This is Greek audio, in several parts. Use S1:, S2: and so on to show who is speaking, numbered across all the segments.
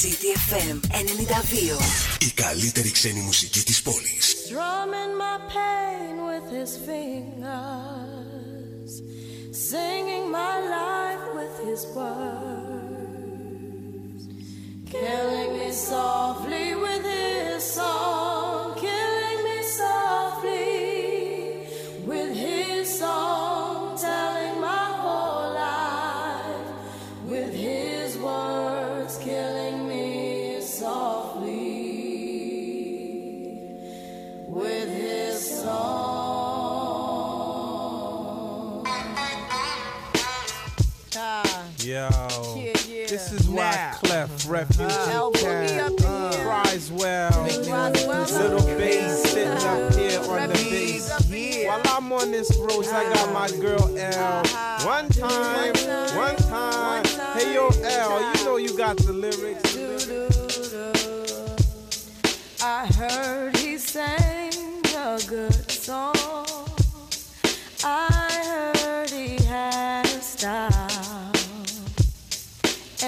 S1: CTFM 92.
S2: Η καλύτερη ξένη μουσική της πόλης.
S3: Drumming my pain with his fingers, singing my life with his words, killing me softly with his song, Now.
S4: Clef uh-huh. Refugee uh-huh.
S3: El Boogie
S4: Cat
S3: up in here.
S4: cries well. Little bass sitting up uh-huh. here on the bass. While I'm on this road, I got my girl L. One time, one time. Hey yo, L, you know you got the lyrics.
S3: I heard he sang a good song. I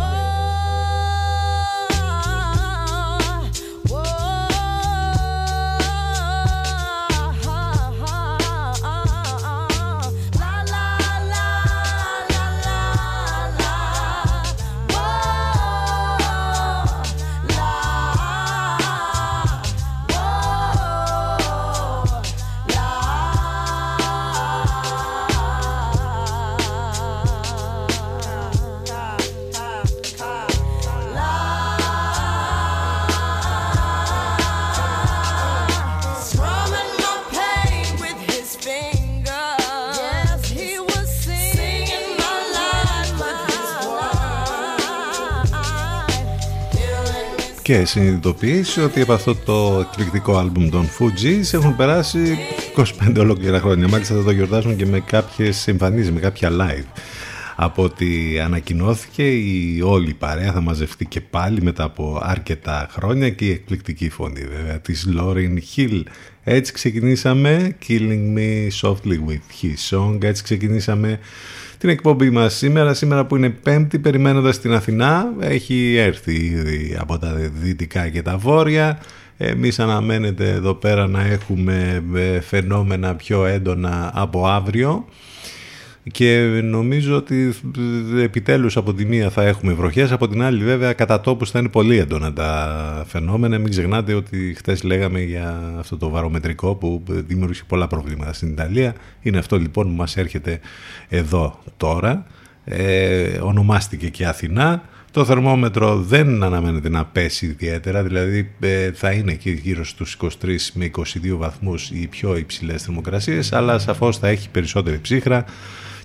S3: Oh.
S5: Και συνειδητοποιήσει ότι από αυτό το εκπληκτικό άλμπουμ των Fugees έχουν περάσει 25 ολόκληρα χρόνια. Μάλιστα θα το γιορτάσουν και με κάποιες εμφανίσεις, με κάποια live. Από ότι ανακοινώθηκε η όλη παρέα θα μαζευτεί και πάλι μετά από αρκετά χρόνια και η εκπληκτική φωνή βέβαια της Lauryn Hill. Έτσι ξεκινήσαμε Killing Me Softly With His Song. Έτσι ξεκινήσαμε την εκπομπή μας σήμερα. Σήμερα που είναι πέμπτη περιμένοντας την Αθηνά. Έχει έρθει ήδη από τα δυτικά και τα βόρεια. Εμείς αναμένεται εδώ πέρα να έχουμε ε, φαινόμενα πιο έντονα από αύριο. Και νομίζω ότι επιτέλους από τη μία θα έχουμε βροχές, από την άλλη βέβαια κατά τόπους θα είναι πολύ έντονα τα φαινόμενα. Μην ξεχνάτε ότι χθες λέγαμε για αυτό το βαρομετρικό που δημιούργησε πολλά προβλήματα στην Ιταλία. Είναι αυτό λοιπόν που μας έρχεται εδώ τώρα. Ε, ονομάστηκε και Αθηνά. Το θερμόμετρο δεν αναμένεται να πέσει ιδιαίτερα, δηλαδή ε, θα είναι εκεί γύρω στους 23 με 22 βαθμούς οι πιο υψηλές θερμοκρασίες, αλλά σαφώς θα έχει περισσότερη ψύχρα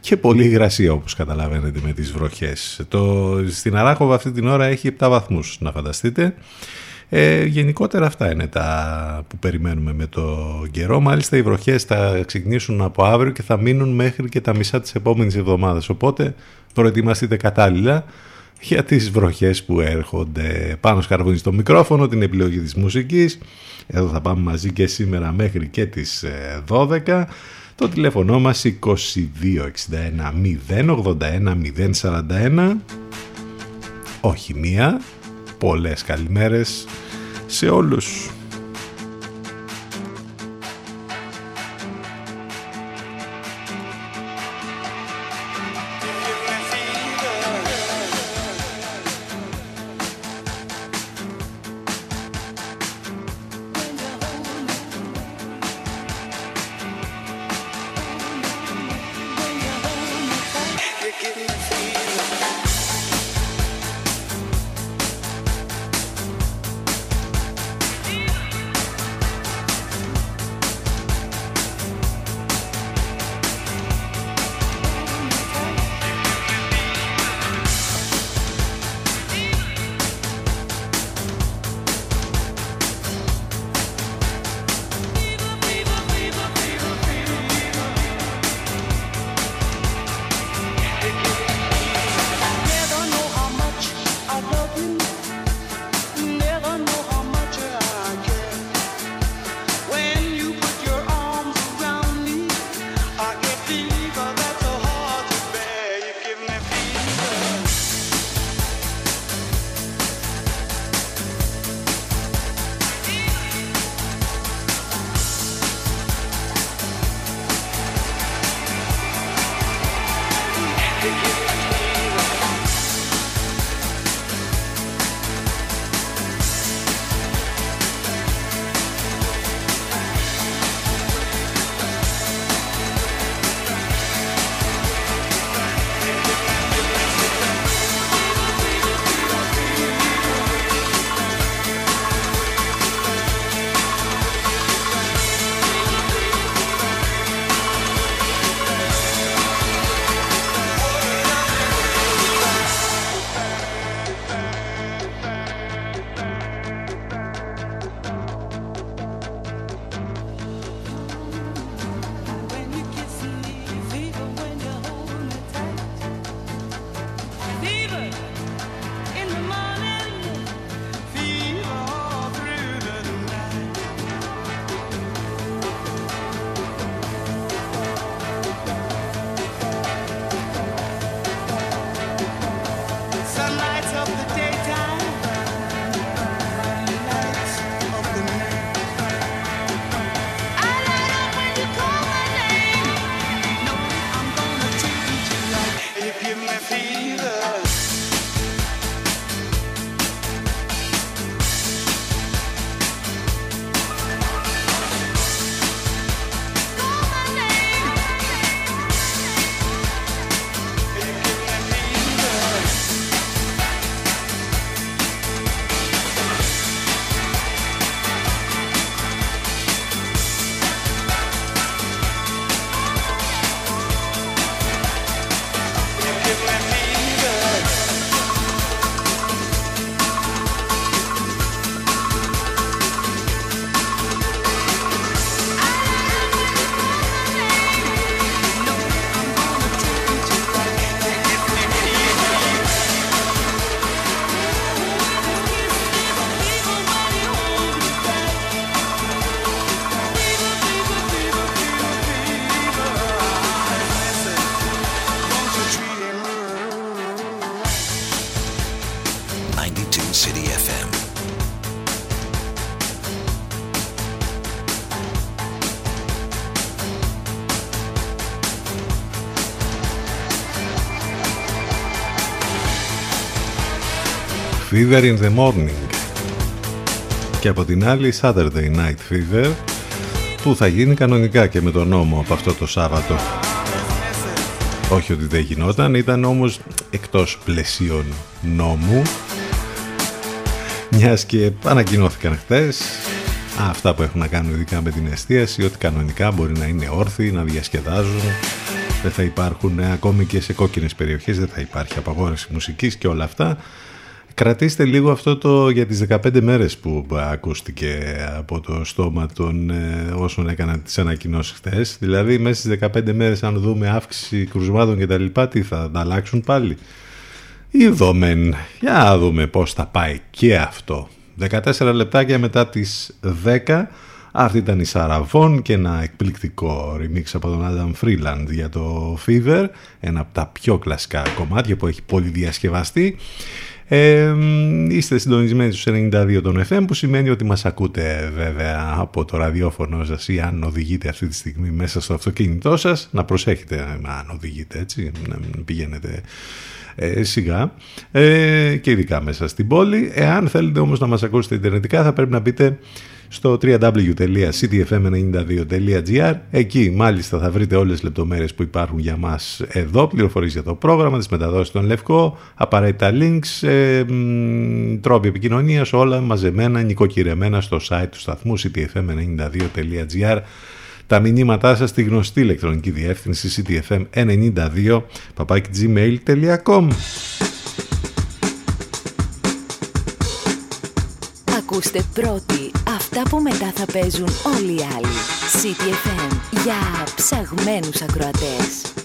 S5: και πολύ υγρασία όπως καταλαβαίνετε με τις βροχές. Το, στην Αράχοβα αυτή την ώρα έχει 7 βαθμούς να φανταστείτε. Ε, γενικότερα αυτά είναι τα που περιμένουμε με το καιρό. Μάλιστα οι βροχές θα ξεκινήσουν από αύριο και θα μείνουν μέχρι και τα μισά της επόμενης εβδομάδας. Οπότε προετοιμαστείτε κατάλληλα για τις βροχές που έρχονται πάνω σκαρβούνι στο μικρόφωνο, την επιλογή της μουσικής. Εδώ θα πάμε μαζί και σήμερα μέχρι και τις 12. Ε, το τηλέφωνο μας 2261 081 041 όχι μία, πολλές καλημέρες σε όλους. Fever in the Morning. Και από την άλλη Saturday Night Fever που θα γίνει κανονικά και με τον νόμο από αυτό το Σάββατο. Όχι ότι δεν γινόταν, ήταν όμως εκτός πλαισίων νόμου. Μιας και ανακοινώθηκαν χτες αυτά που έχουν να κάνουν ειδικά με την εστίαση ότι κανονικά μπορεί να είναι όρθιοι, να διασκεδάζουν. Δεν θα υπάρχουν ακόμη και σε κόκκινες περιοχές δεν θα υπάρχει απαγόρευση μουσικής και όλα αυτά Κρατήστε λίγο αυτό το για τις 15 μέρες που ακούστηκε από το στόμα των ε, όσων έκαναν τις ανακοινώσεις χθες. Δηλαδή μέσα στις 15 μέρες αν δούμε αύξηση κρουσμάτων και τα λοιπά τι θα τα αλλάξουν πάλι; Είδομεν. Για να δούμε πώς θα πάει και αυτό. 14 λεπτάκια μετά τις 10 αυτή ήταν η Σαραβόν και ένα εκπληκτικό remix από τον Adam Freeland για το Fever, ένα από τα πιο κλασικά κομμάτια που έχει πολύ διασκευαστεί. Ε, είστε συντονισμένοι στους 92 των FM που σημαίνει ότι μας ακούτε βέβαια από το ραδιόφωνο σας ή αν οδηγείτε αυτή τη στιγμή μέσα στο αυτοκίνητό σας. Να προσέχετε αν οδηγείτε έτσι να πηγαίνετε ε, σιγά. Ε, και ειδικά μέσα στην πόλη. Εάν θέλετε όμως να μας ακούσετε ιντερνετικά θα πρέπει να μπείτε στο www.ctfm92.gr Εκεί μάλιστα θα βρείτε όλες τις λεπτομέρειες που υπάρχουν για μας εδώ, πληροφορίες για το πρόγραμμα, τις μεταδόσεις των Λευκό, απαραίτητα links, ε, τρόποι επικοινωνίας, όλα μαζεμένα, νοικοκυρεμένα στο site του σταθμού ctfm92.gr τα μηνύματά σας στη γνωστή ηλεκτρονική διεύθυνση ctfm92 gmail.com
S6: Ακούστε πρώτοι αυτά που μετά θα παίζουν όλοι οι άλλοι. CTFM για ψαγμένους ακροατές.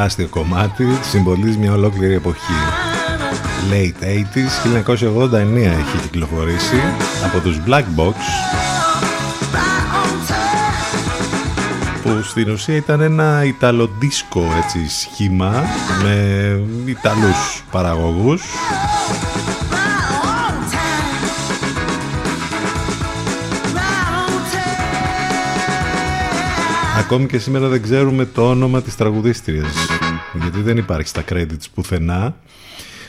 S5: Τεράστιο κομμάτι συμβολίζει μια ολόκληρη εποχή. Late 80s, 1989 έχει κυκλοφορήσει από τους Black Box που στην ουσία ήταν ένα Ιταλοντίσκο έτσι σχήμα με Ιταλούς παραγωγούς Ακόμη και σήμερα δεν ξέρουμε το όνομα της τραγουδίστριας γιατί δεν υπάρχει στα credits πουθενά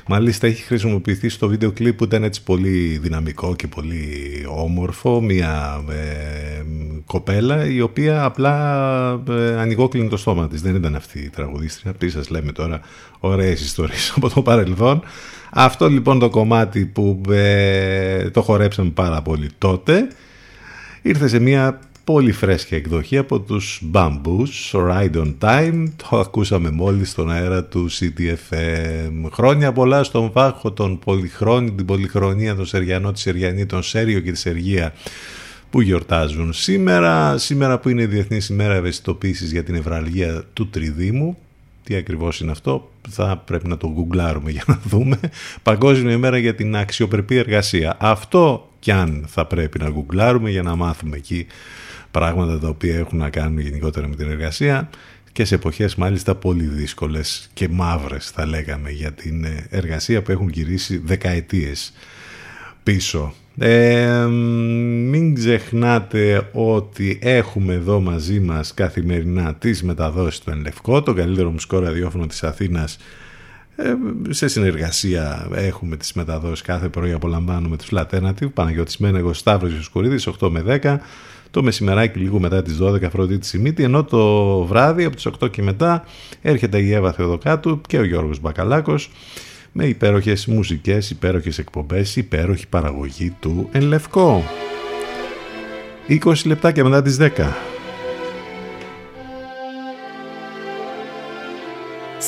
S5: Μάλιστα έχει χρησιμοποιηθεί στο βίντεο κλιπ που ήταν έτσι πολύ δυναμικό και πολύ όμορφο μια ε, κοπέλα η οποία απλά ε, ανοιγόκλεινε το στόμα της. Δεν ήταν αυτή η τραγουδίστρια. Τι σας λέμε τώρα ωραίες ιστορίες από το παρελθόν. Αυτό λοιπόν το κομμάτι που ε, το χορέψαμε πάρα πολύ τότε ήρθε σε μια πολύ φρέσκια εκδοχή από τους Bamboos, Ride on Time, το ακούσαμε μόλις στον αέρα του CTFM. Χρόνια πολλά στον βάχο των πολυχρόνι, την πολυχρονία, τον Σεριανό, τη Σεριανή, τον Σέριο και τη Σεργία που γιορτάζουν σήμερα, σήμερα που είναι η Διεθνής ημέρα ευαισθητοποίησης για την ευραλγία του Τριδήμου, τι ακριβώς είναι αυτό, θα πρέπει να το γκουγκλάρουμε για να δούμε. Παγκόσμια ημέρα για την αξιοπρεπή εργασία. Αυτό κι αν θα πρέπει να γκουγκλάρουμε για να μάθουμε εκεί πράγματα τα οποία έχουν να κάνουν γενικότερα με την εργασία και σε εποχές μάλιστα πολύ δύσκολες και μαύρες θα λέγαμε για την εργασία που έχουν γυρίσει δεκαετίες πίσω. Ε, μην ξεχνάτε ότι έχουμε εδώ μαζί μας καθημερινά τις μεταδόσεις του Ενλευκό, το καλύτερο μουσικό ραδιόφωνο της Αθήνας ε, σε συνεργασία έχουμε τις μεταδόσεις κάθε πρωί απολαμβάνουμε τους Λατένατιβ Παναγιώτης Μένεγος Σταύρος Ιωσκουρίδης 8 με 10 το μεσημεράκι λίγο μετά τις 12 Αφροδίτη Σιμίτη, ενώ το βράδυ από τις 8 και μετά έρχεται η Εύα Θεοδοκάτου και ο Γιώργος Μπακαλάκος με υπέροχες μουσικές, υπέροχες εκπομπές, υπέροχη παραγωγή του Εν Λευκό. 20 λεπτά και μετά τις 10.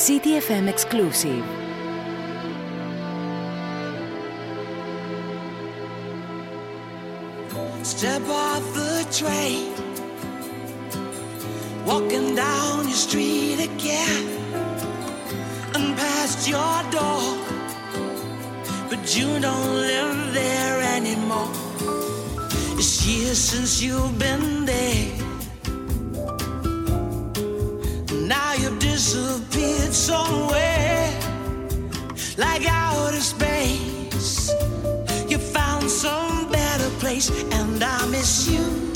S1: CTFM Exclusive
S6: Step off the train, walking down your street again, and past your door. But you don't live there anymore. It's years since you've been there. Now you've disappeared somewhere, like outer space. You found some better place, and I miss you.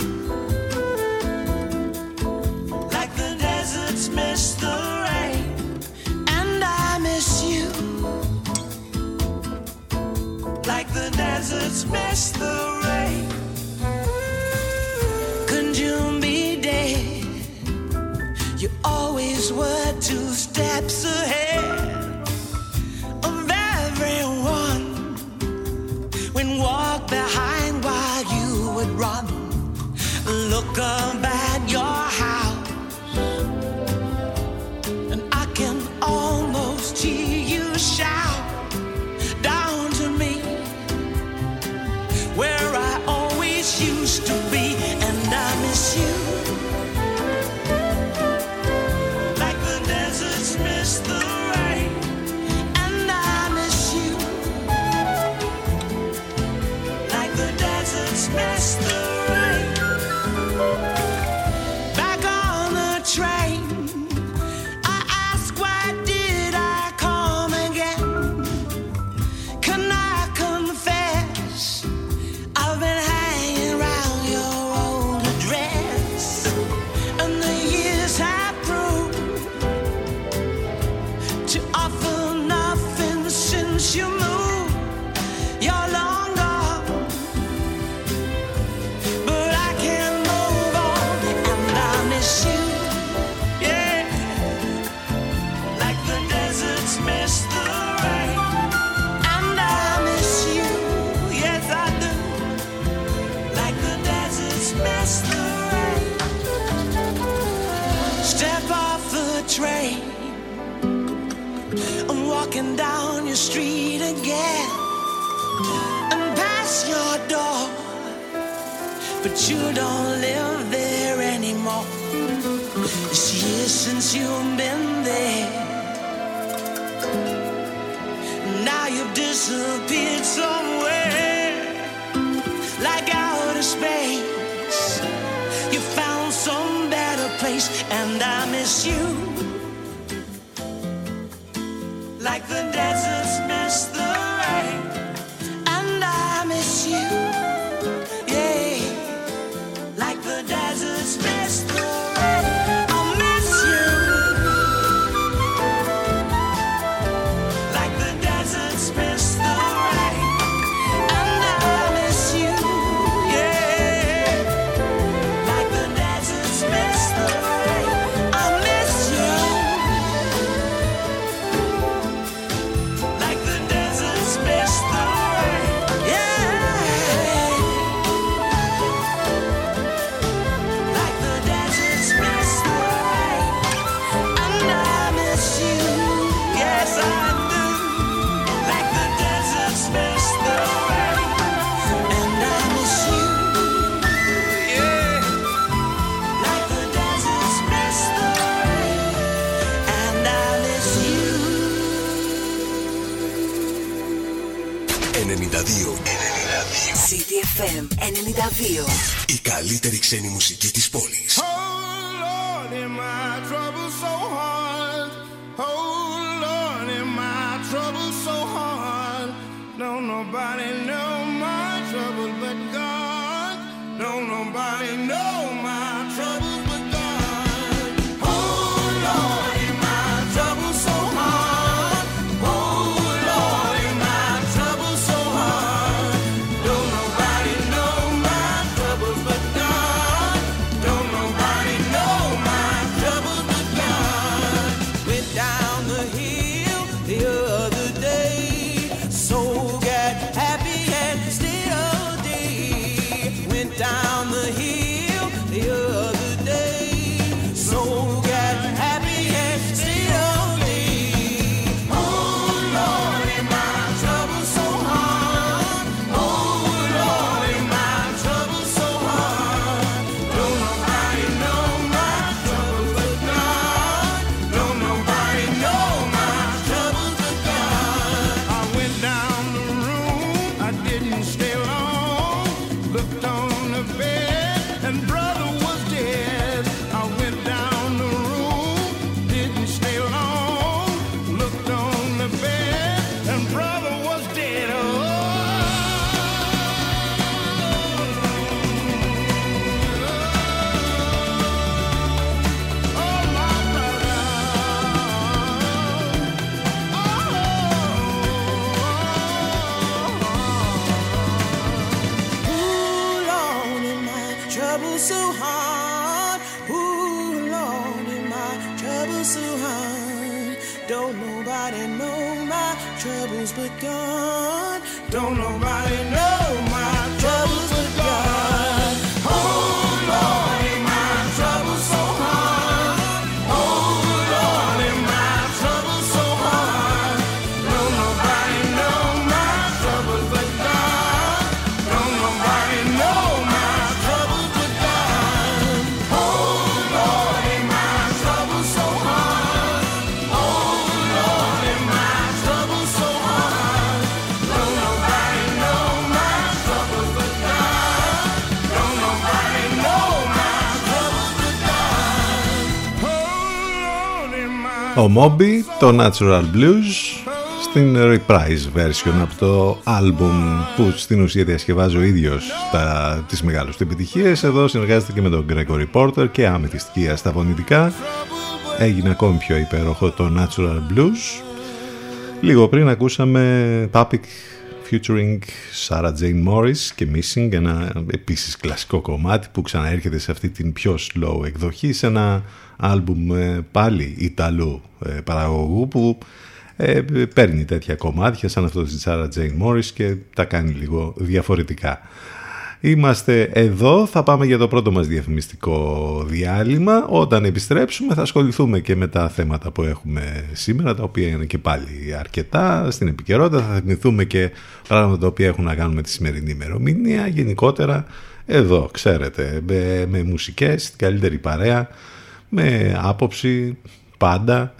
S6: Deserts miss the rain. Couldn't you be dead? You always were two steps ahead of everyone. When walk behind while you would run. Look up at your train. I'm walking down your street again and past your door, but you don't live there anymore. It's years since you've been there. Now you've disappeared somewhere, like outer space. place, and I miss you like the
S1: desert.
S2: Η καλύτερη ξένη μουσική της πόλης.
S4: Don't nobody know.
S5: ο Μόμπι, το Natural Blues στην reprise version από το album που στην ουσία διασκευάζει ο ίδιος τα, τις μεγάλες του επιτυχίες. Εδώ συνεργάζεται και με τον Gregory Porter και αμυθιστικία στα φωνητικά έγινε ακόμη πιο υπέροχο το Natural Blues. Λίγο πριν ακούσαμε Papik featuring Sarah Jane Morris και Missing ένα επίσης κλασικό κομμάτι που ξαναέρχεται σε αυτή την πιο slow εκδοχή σε ένα άλμπουμ ε, πάλι Ιταλού ε, παραγωγού που ε, παίρνει τέτοια κομμάτια σαν αυτό της Σάρα Τζέιν Μόρις και τα κάνει λίγο διαφορετικά. Είμαστε εδώ, θα πάμε για το πρώτο μας διαφημιστικό διάλειμμα. Όταν επιστρέψουμε θα ασχοληθούμε και με τα θέματα που έχουμε σήμερα, τα οποία είναι και πάλι αρκετά στην επικαιρότητα. Θα θυμηθούμε και πράγματα τα οποία έχουν να κάνουν με τη σημερινή ημερομηνία. Γενικότερα εδώ, ξέρετε, με, με την καλύτερη παρέα με άποψη πάντα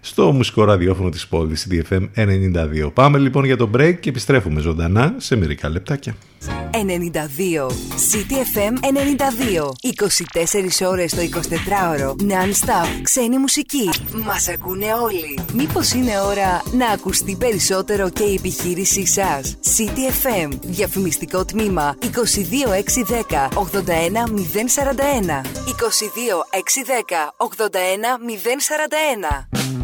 S5: στο μουσικό ραδιόφωνο της πόλης DFM 92. Πάμε λοιπόν για το break και επιστρέφουμε ζωντανά σε μερικά λεπτάκια.
S1: 92. City FM 92. 24 ώρες το 24ωρο. Non-stop. Ξένη μουσική. Μας ακούνε όλοι. Μήπως είναι ώρα να ακουστεί περισσότερο και η επιχείρησή σας; City FM. Διαφημιστικό τμήμα 22610 81041. 22610 81041.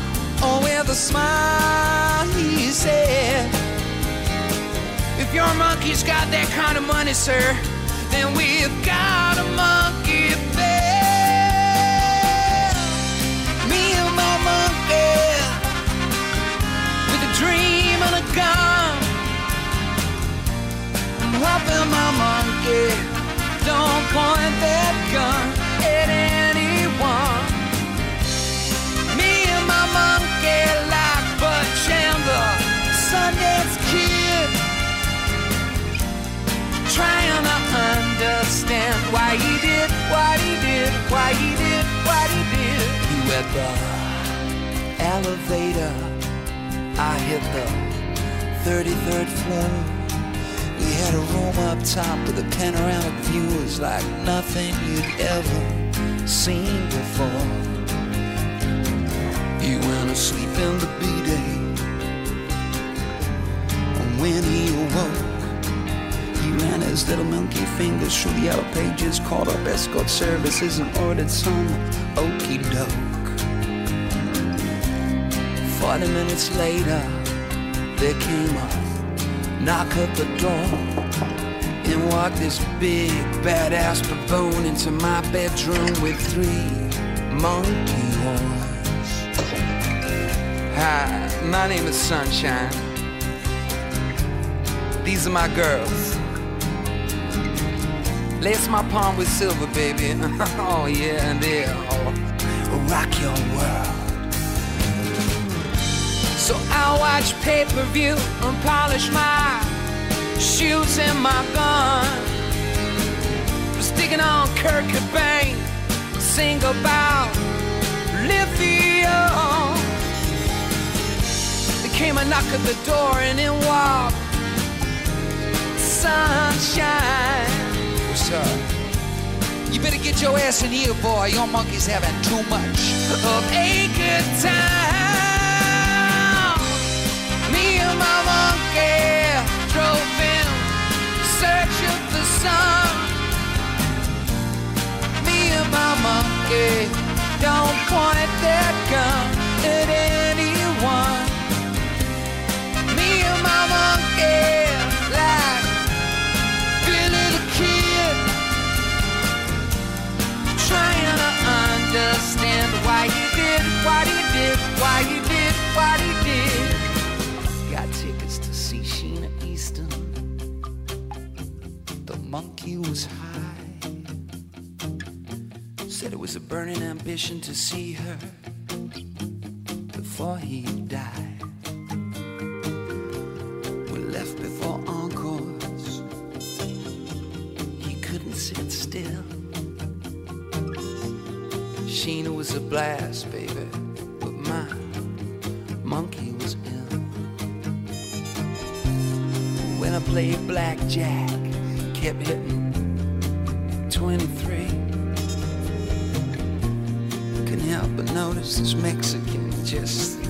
S7: Oh, with a smile, he said, If your monkey's got that kind of money, sir, then we've got a monkey there. Me and my monkey, with a dream and a gun. I'm hoping my monkey don't point that gun understand why he did what he did, why he did what he did. He went the elevator, I hit the 33rd floor. We had a room up top with a panoramic view. It was like nothing you'd ever seen before. He went to sleep in the B-day. And when he awoke, his little monkey fingers through the yellow pages, called up escort services and ordered some okey doke. Forty minutes later, there came a knock at the door and walked this big badass baboon into my bedroom with three monkey horns. Hi, my name is Sunshine. These are my girls. Lace my palm with silver, baby. oh yeah, and they'll oh, rock your world. So I'll watch pay-per-view and polish my shoes and my gun. Sticking on Kurt Cobain, sing about lithium. There came a knock at the door and in walked sunshine. Up? You better get your ass in here, boy. Your monkey's having too much of a good time. Me and my monkey drove in search of the sun. Me and my monkey don't point that gun at anyone. Was high. Said it was a burning ambition to see her before he died. We left before encores. He couldn't sit still. Sheena was a blast, baby, but my monkey was ill. When I played blackjack, kept hitting Mexican just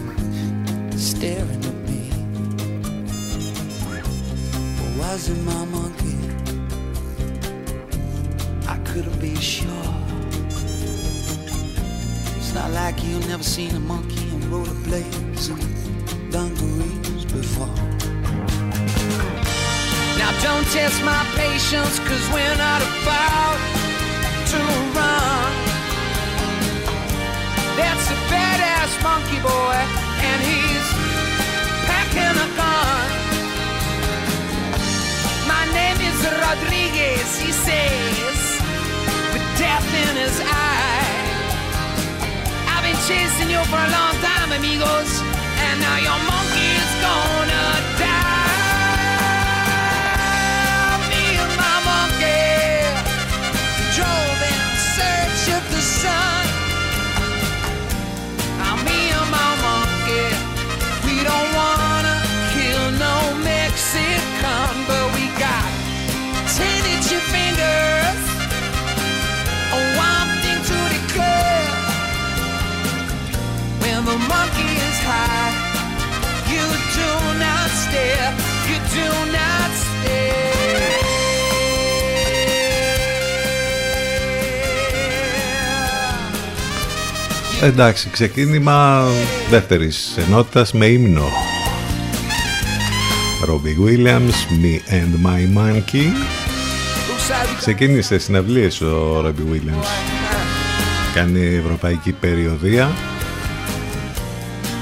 S5: Εντάξει, ξεκίνημα δεύτερης ενότητας με ύμνο. Robbie Williams, Me and My Monkey. Ξεκίνησε συναυλίες ο Robbie Williams. Κάνει ευρωπαϊκή περιοδία.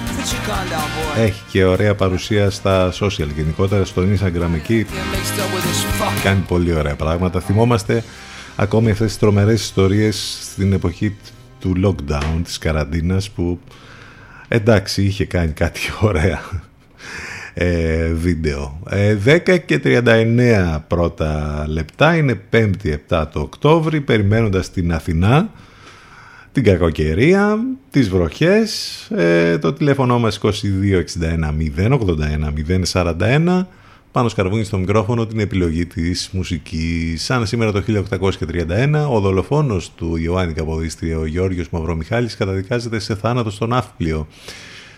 S7: Put your gun down, boy.
S5: Έχει και ωραία παρουσία στα social γενικότερα, στο Instagram εκεί.
S7: Get mixed up with this fuck.
S5: Κάνει πολύ ωραία πράγματα. Θυμόμαστε ακόμη αυτές τις τρομερές ιστορίες στην εποχή του lockdown, της καραντίνας που εντάξει είχε κάνει κάτι ωραία ε, βίντεο. Ε, 10 και 39 πρώτα λεπτά, είναι 5η 7 το Οκτώβρη, περιμένοντας την Αθηνά, την κακοκαιρία, τις βροχές, ε, το τηλέφωνο μας 2261 081 041, πάνω σκαρβούνι στο μικρόφωνο την επιλογή της μουσικής. Σαν σήμερα το 1831, ο δολοφόνος του Ιωάννη Καποδίστρια, ο Γιώργος Μαυρομιχάλης, καταδικάζεται σε θάνατο στον Ναύπλιο.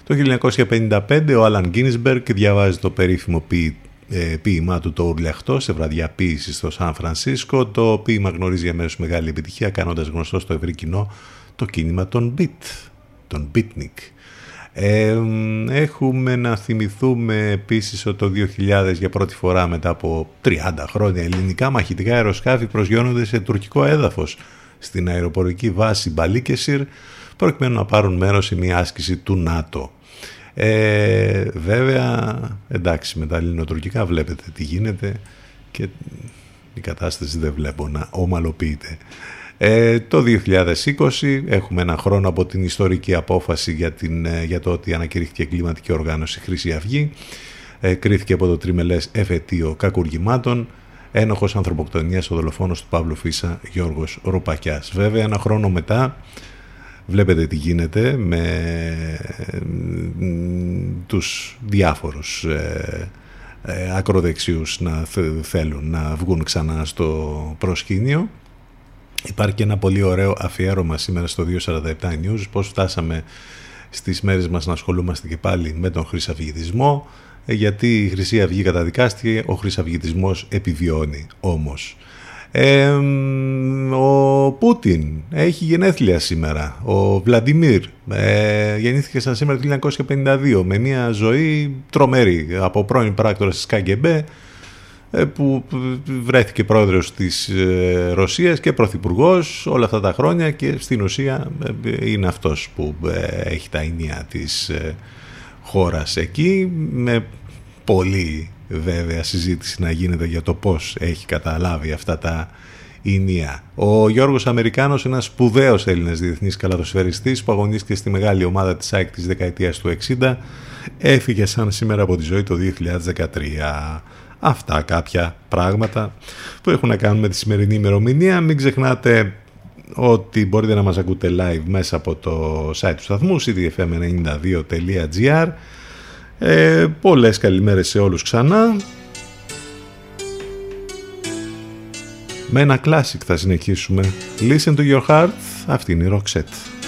S5: Το 1955 ο Άλαν Γκίνισμπεργκ διαβάζει το περίφημο ποί- ε, ποίημά του το Ουρλιαχτό σε βραδιά ποίησης στο Σαν Φρανσίσκο. Το ποίημα γνωρίζει για μέρους μεγάλη επιτυχία κάνοντας γνωστό στο ευρύ κοινό το κίνημα των Beat, των Beatnik. Ε, έχουμε να θυμηθούμε επίσης ότι το 2000 για πρώτη φορά μετά από 30 χρόνια ελληνικά μαχητικά αεροσκάφη προσγειώνονται σε τουρκικό έδαφος στην αεροπορική βάση Μπαλίκεσιρ προκειμένου να πάρουν μέρος σε μια άσκηση του ΝΑΤΟ. Ε, βέβαια, εντάξει, με τα ελληνοτουρκικά βλέπετε τι γίνεται και η κατάσταση δεν βλέπω να ομαλοποιείται. Ε, το 2020 έχουμε ένα χρόνο από την ιστορική απόφαση για, την, ε, για το ότι ανακηρύχθηκε κλιματική οργάνωση Χρυσή Αυγή. Ε, κρίθηκε από το τριμελές εφετείο κακουργημάτων. Ένοχος ανθρωποκτονίας ο δολοφόνος του Παύλου Φίσα Γιώργος Ρουπακιάς. Βέβαια ένα χρόνο μετά βλέπετε τι γίνεται με ε, τους διάφορους ε, ε, ακροδεξιούς να θε- θέλουν να βγουν ξανά στο προσκήνιο. Υπάρχει και ένα πολύ ωραίο αφιέρωμα σήμερα στο 247 News πώς φτάσαμε στις μέρες μας να ασχολούμαστε και πάλι με τον χρυσαυγητισμό ε, γιατί η Χρυσή Αυγή καταδικάστηκε, ο χρυσαυγητισμός επιβιώνει όμως. Ε, ο Πούτιν έχει γενέθλια σήμερα. Ο Βλαντιμίρ ε, γεννήθηκε σαν σήμερα το 1952 με μια ζωή τρομερή από πρώην πράκτορα της ΚΑΓΚΕΜΠΕ ε, ε, που βρέθηκε πρόεδρος της ε, Ρωσίας και πρωθυπουργός όλα αυτά τα χρόνια και στην ουσία ε, είναι αυτός που έχει τα ίνια της χώρας εκεί με πολύ βέβαια συζήτηση να γίνεται για το πώς έχει καταλάβει αυτά τα ίνια. Ο Γιώργος Αμερικάνος, ένας σπουδαίος Έλληνας διεθνής καλαδοσφαιριστής που αγωνίστηκε στη μεγάλη ομάδα της ΑΕΚ της δεκαετίας του 60, έφυγε σαν σήμερα από τη ζωή το 2013. Αυτά κάποια πράγματα που έχουν να κάνουν με τη σημερινή ημερομηνία. Μην ξεχνάτε ότι μπορείτε να μας ακούτε live μέσα από το site του σταθμού cdfm92.gr ε, Πολλές καλημέρες σε όλους ξανά. Με ένα classic θα συνεχίσουμε. Listen to your heart. Αυτή είναι η Roxette.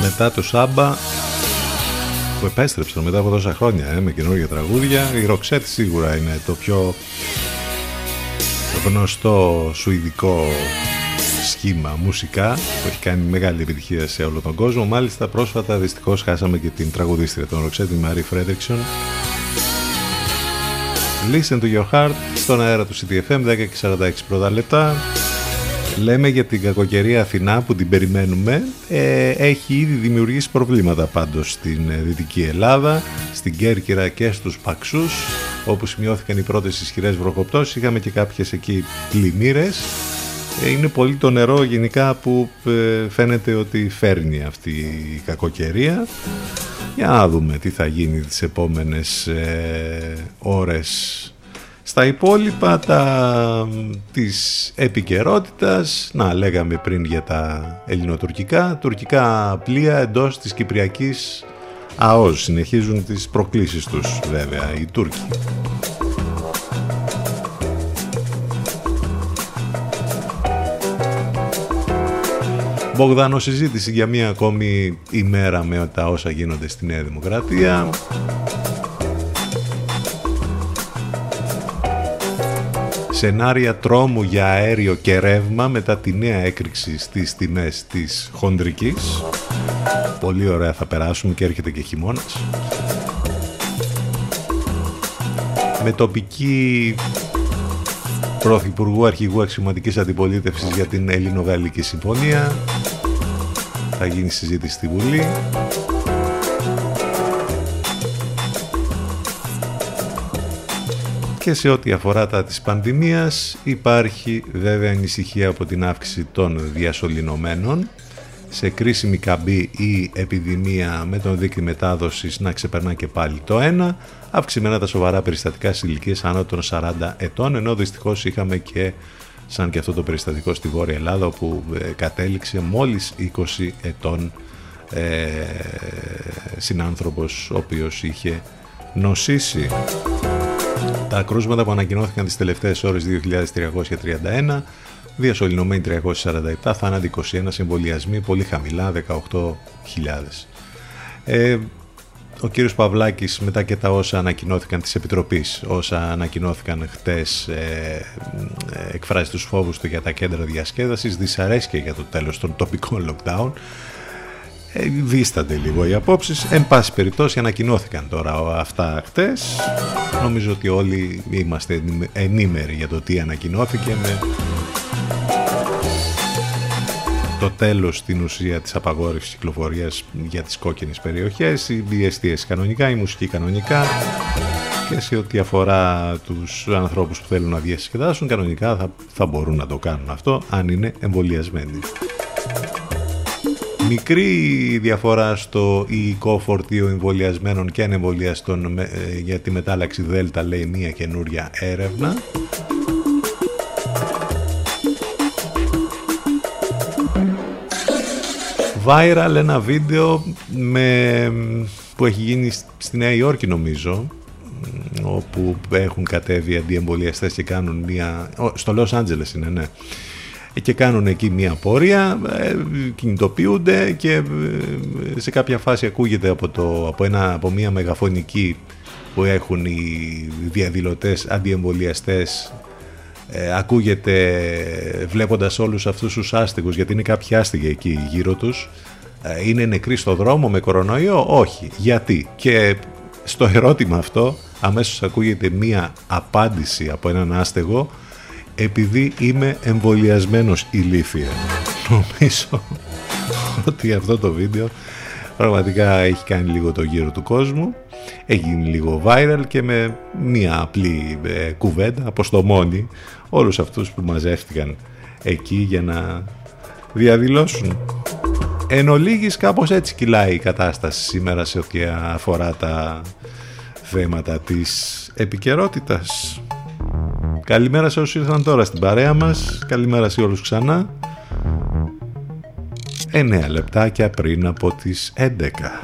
S5: μετά το Σάμπα που επέστρεψαν μετά από τόσα χρόνια ε, με καινούργια τραγούδια. Η Ροξέτ σίγουρα είναι το πιο γνωστό σουηδικό σχήμα μουσικά που έχει κάνει μεγάλη επιτυχία σε όλο τον κόσμο. Μάλιστα πρόσφατα δυστυχώς χάσαμε και την τραγουδίστρια των Ροξέτ τη Μαρή Φρέντριξον Listen to your heart στον αέρα του CDFM 10 και 46 πρώτα λεπτά. Λέμε για την κακοκαιρία Αθηνά που την περιμένουμε. Ε, έχει ήδη δημιουργήσει προβλήματα πάντως στην ε, Δυτική Ελλάδα, στην Κέρκυρα και στους Παξούς, όπου σημειώθηκαν οι πρώτες ισχυρές βροχοπτώσεις. Είχαμε και κάποιες εκεί πλημμύρες. Ε, είναι πολύ το νερό γενικά που ε, φαίνεται ότι φέρνει αυτή η κακοκαιρία. Για να δούμε τι θα γίνει τις επόμενες ε, ώρες στα υπόλοιπα τα, της επικαιρότητας, να λέγαμε πριν για τα ελληνοτουρκικά, τουρκικά πλοία εντός της Κυπριακής ΑΟΣ συνεχίζουν τις προκλήσεις τους βέβαια οι Τούρκοι. Μπογδάνο συζήτηση για μία ακόμη ημέρα με τα όσα γίνονται στη Νέα Δημοκρατία. Σενάρια τρόμου για αέριο και ρεύμα μετά τη νέα έκρηξη στις τιμές της χοντρικής. Πολύ ωραία θα περάσουμε και έρχεται και χειμώνας. Με τοπική Πρωθυπουργού Αρχηγού Αξιωματικής Αντιπολίτευσης για την Ελληνογαλλική Συμφωνία. Θα γίνει συζήτηση στη Βουλή. Και σε ό,τι αφορά τα της πανδημίας υπάρχει βέβαια ανησυχία από την αύξηση των διασωληνωμένων σε κρίσιμη καμπή η επιδημία με τον δίκτυο μετάδοσης να ξεπερνά και πάλι το ένα, αυξημένα τα σοβαρά περιστατικά σε ηλικίες άνω των 40 ετών, ενώ δυστυχώς είχαμε και σαν και αυτό το περιστατικό στη Βόρεια Ελλάδα όπου ε, κατέληξε μόλις 20 ετών ε, συνάνθρωπος ο οποίος είχε νοσήσει. Τα κρούσματα που ανακοινώθηκαν τις τελευταίες ώρες 2.331, διασωληνωμένοι 347, θάνατοι 21, εμβολιασμοί πολύ χαμηλά 18.000. Ε, ο κύριος Παυλάκης μετά και τα όσα ανακοινώθηκαν της Επιτροπής, όσα ανακοινώθηκαν χτες ε, ε, εκφράζει τους φόβους του για τα κέντρα διασκέδασης, δυσαρέσκεια για το τέλος των τοπικών lockdown, ε, δίστανται λίγο οι απόψεις. Εν πάση περιπτώσει ανακοινώθηκαν τώρα αυτά χτες. Νομίζω ότι όλοι είμαστε ενήμεροι για το τι ανακοινώθηκε με το τέλος στην ουσία της απαγόρευσης κυκλοφορίας για τις κόκκινες περιοχές, οι διεστίες κανονικά, η μουσική κανονικά και σε ό,τι αφορά τους ανθρώπους που θέλουν να διασκεδάσουν κανονικά θα, θα μπορούν να το κάνουν αυτό αν είναι εμβολιασμένοι. Μικρή διαφορά στο υλικό φορτίο εμβολιασμένων και ανεμβολιαστών ε, για τη μετάλλαξη Δέλτα λέει μια καινούρια έρευνα. Viral ένα βίντεο με, που έχει γίνει στη Νέα Υόρκη νομίζω όπου έχουν κατέβει αντιεμβολιαστές και κάνουν μια... στο Los Angeles είναι ναι και κάνουν εκεί μια πορεία, ε, κινητοποιούνται και ε, σε κάποια φάση ακούγεται από, το, από, ένα, από μια μεγαφωνική που έχουν οι διαδηλωτές αντιεμβολιαστές ε, ακούγεται βλέποντας όλους αυτούς τους άστιγους γιατί είναι κάποιοι άστιγοι εκεί γύρω τους. Ε, είναι νεκροί στο δρόμο με κορονοϊό; Όχι, γιατί; Και στο ερώτημα αυτό αμέσως ακούγεται μία απάντηση από έναν άστεγο επειδή είμαι εμβολιασμένος ηλίθεια. Νομίζω ότι αυτό το βίντεο πραγματικά έχει κάνει λίγο το γύρο του κόσμου έχει γίνει λίγο viral και με μία απλή ε, κουβέντα αποστομώνει όλους αυτούς που μαζεύτηκαν εκεί για να διαδηλώσουν. Εν ολίγης κάπως έτσι κυλάει η κατάσταση σήμερα σε ό,τι αφορά τα θέματα της επικαιρότητας. Καλημέρα σε όσους ήρθαν τώρα στην παρέα μας. Καλημέρα σε όλους ξανά. 9 λεπτάκια πριν από τις 11.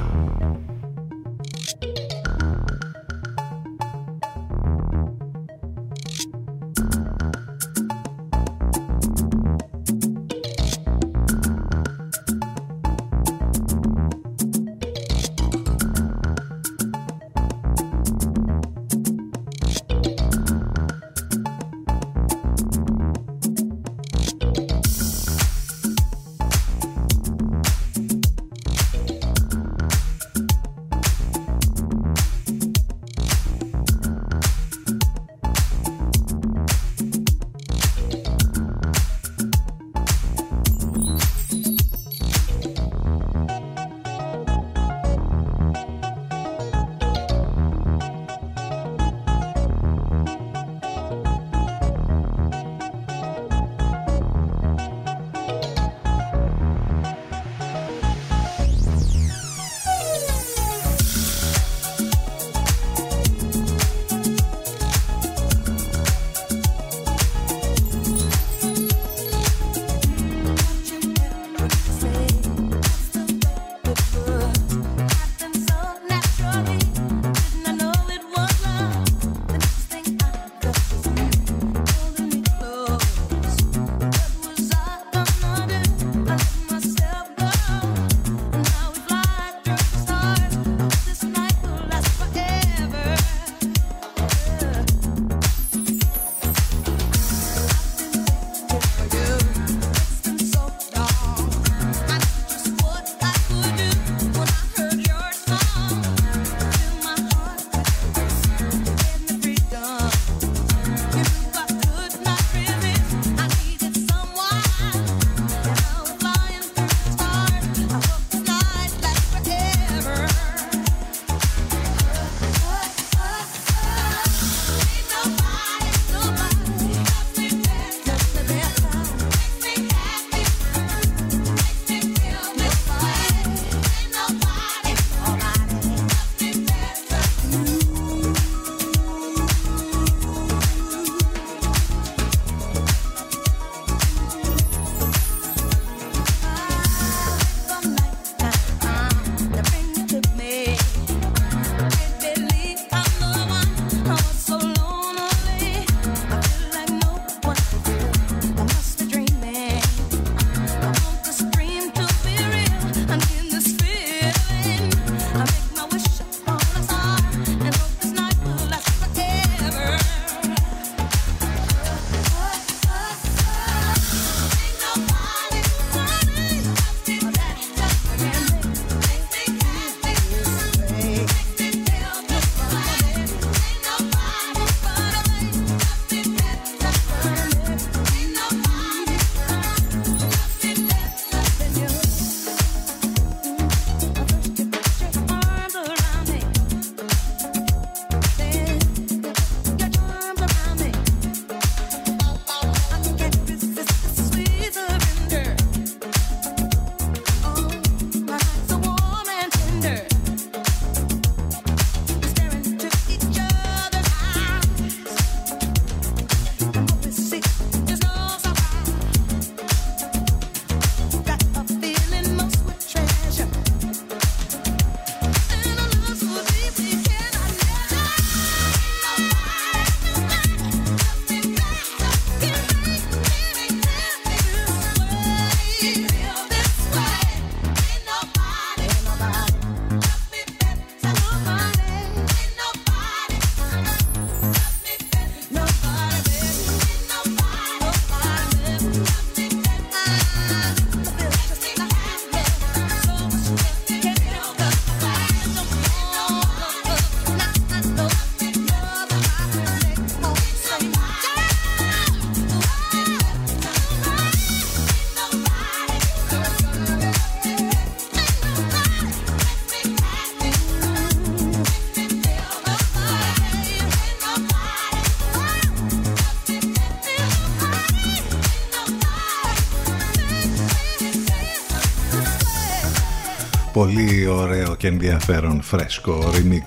S5: Πολύ ωραίο και ενδιαφέρον φρέσκο remix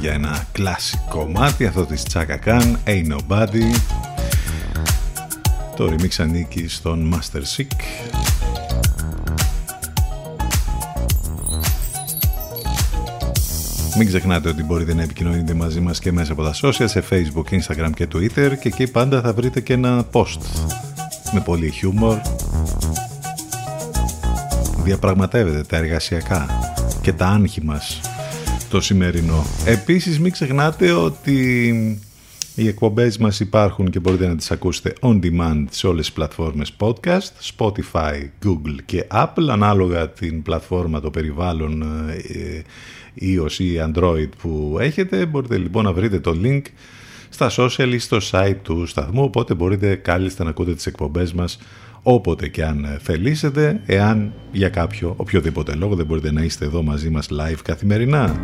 S5: για ένα κλασικό κομμάτι αυτό της Chaka Khan, Ain't Nobody. Το remix ανήκει στον Master Sick Μην ξεχνάτε ότι μπορείτε να επικοινωνείτε μαζί μας και μέσα από τα social σε facebook, instagram και twitter και εκεί πάντα θα βρείτε και ένα post με πολύ χιούμορ διαπραγματεύεται τα εργασιακά και τα άγχη μας το σημερινό. Επίσης μην ξεχνάτε ότι οι εκπομπές μας υπάρχουν και μπορείτε να τις ακούσετε on demand σε όλες τις πλατφόρμες podcast, Spotify, Google και Apple, ανάλογα την πλατφόρμα, το περιβάλλον ε, iOS ή Android που έχετε. Μπορείτε λοιπόν να βρείτε το link στα social ή στο site του σταθμού, οπότε μπορείτε κάλλιστα να ακούτε τις εκπομπές μας όποτε και αν θελήσετε, εάν για κάποιο οποιοδήποτε λόγο δεν μπορείτε να είστε εδώ μαζί μας live καθημερινά.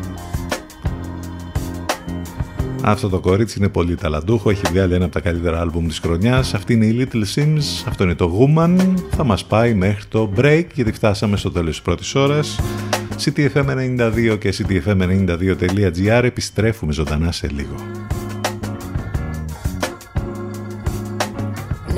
S5: Αυτό το κορίτσι είναι πολύ ταλαντούχο, έχει βγάλει ένα από τα καλύτερα άλμπουμ της χρονιάς. Αυτή είναι η Little Sims, αυτό είναι το Woman. Θα μας πάει μέχρι το break γιατί φτάσαμε στο τέλος της πρώτης ώρας. CTFM92 και CTFM92.gr επιστρέφουμε ζωντανά σε λίγο.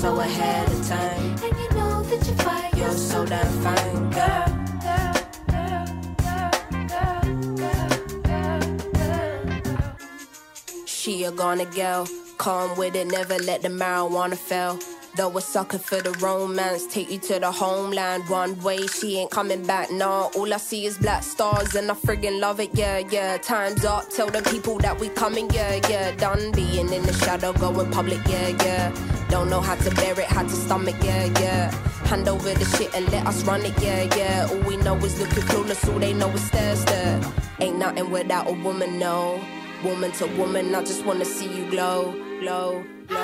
S8: So ahead of time.
S3: and you know that you fight.
S8: You're so damn fine, girl. She a gonna girl, calm with it, never let the marijuana fail. Though a sucker for the romance, take you to the homeland one way. She ain't coming back, nah. All I see is black stars, and I friggin' love it, yeah, yeah. Time's up, tell the people that we coming, yeah, yeah. Done being in the shadow, going public, yeah, yeah. Don't know how to bear it, how to stomach, yeah, yeah. Hand over the shit and let us run it, yeah, yeah. All we know is looking clueless, all they know is stare, stare. Ain't nothing without a woman, no. Woman to woman, I just wanna see you glow, glow, glow.
S3: I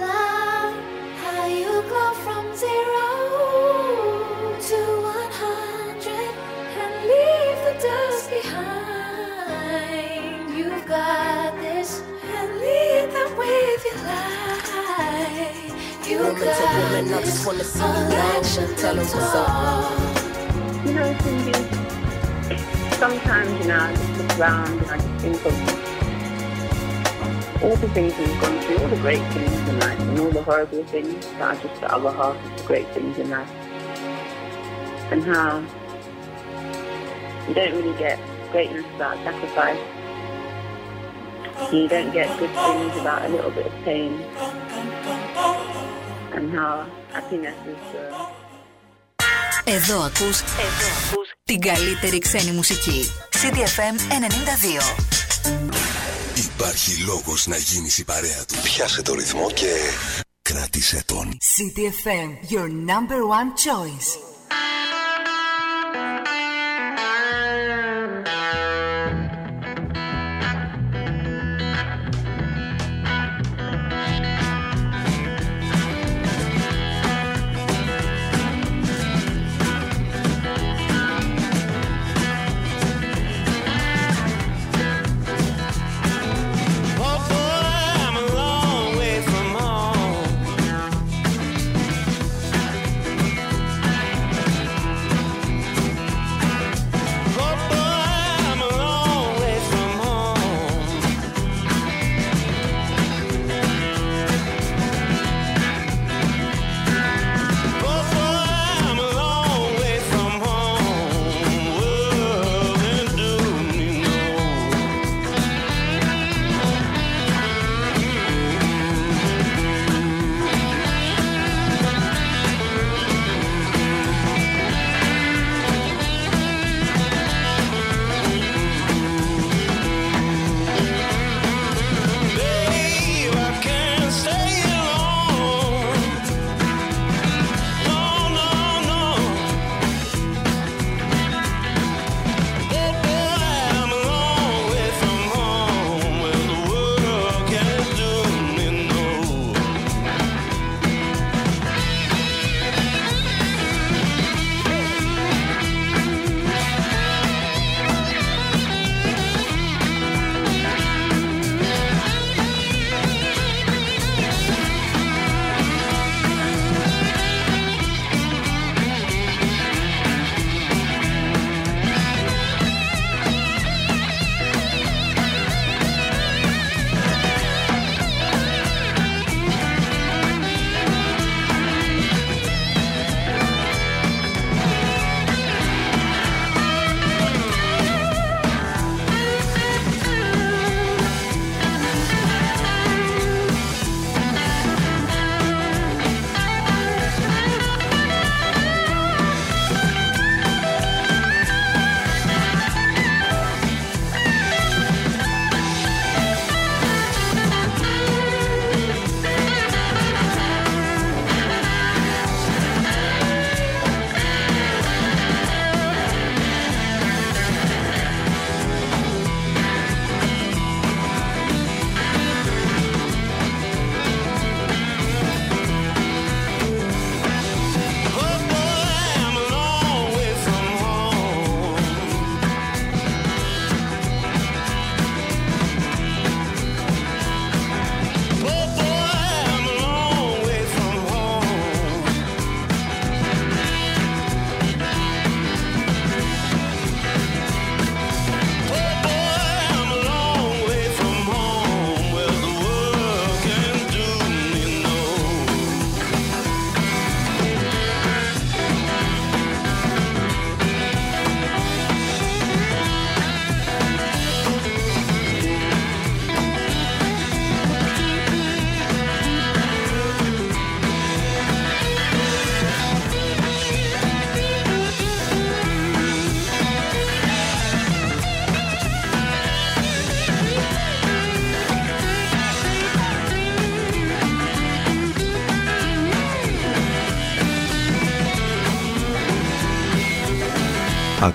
S3: love how you go from zero
S8: Woman to
S3: got
S8: woman, I
S3: this,
S8: just wanna see you glow.
S3: action,
S8: Tell 'em
S3: no
S8: what's up.
S9: You know, Cindy, sometimes, you know, I just look around and I just think of all the things we've gone through, all the great things in life, and all the horrible things that are just the other half of the great things in life. And how you don't really get greatness without sacrifice. You don't get good things without a little bit of pain. And how happiness is the
S10: Εδώ ακούς, εδώ ακούς την καλύτερη ξένη μουσική. CDFM 92.
S11: Υπάρχει λόγος να γίνεις η παρέα του. Πιάσε το ρυθμό και κράτησε τον.
S10: CDFM, your number one choice.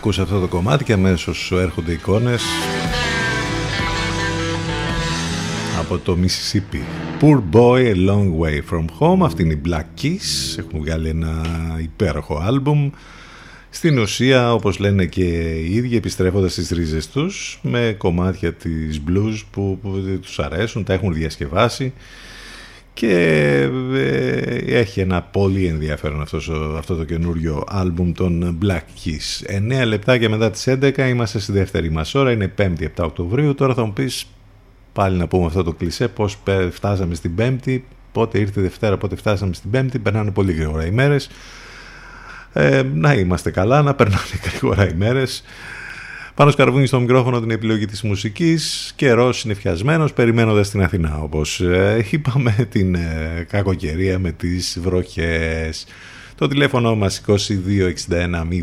S5: Ακούς αυτό το κομμάτι και αμέσως σου έρχονται εικόνες από το Mississippi. Poor Boy A Long Way From Home. Αυτή είναι η Black Keys. Έχουν βγάλει ένα υπέροχο άλμπουμ. Στην ουσία, όπως λένε και οι ίδιοι, επιστρέφοντας στις ρίζες τους με κομμάτια της blues που, που τους αρέσουν, τα έχουν διασκευάσει και ε, έχει ένα πολύ ενδιαφέρον αυτός, ο- αυτό το καινούριο άλμπουμ των Black Keys. 9 λεπτά και μετά τις 11 είμαστε στη δεύτερη μας ώρα, είναι 5η 7 Οκτωβρίου. Τώρα θα μου πεις Πάλι να πούμε αυτό το κλισέ, πώς πε- φτάσαμε στην Πέμπτη, πότε ήρθε η Δευτέρα, πότε φτάσαμε στην Πέμπτη, περνάνε πολύ γρήγορα οι μέρες. Ε, να είμαστε καλά, να περνάνε γρήγορα οι μέρες. Πάνω σκαρβούνι στο μικρόφωνο την επιλογή της μουσικής, καιρός συνεφιασμένος, περιμένοντας την Αθηνά, όπως ε, είπαμε, την ε, κακοκαιρία με τις βροχές. Το τηλέφωνο μας 2261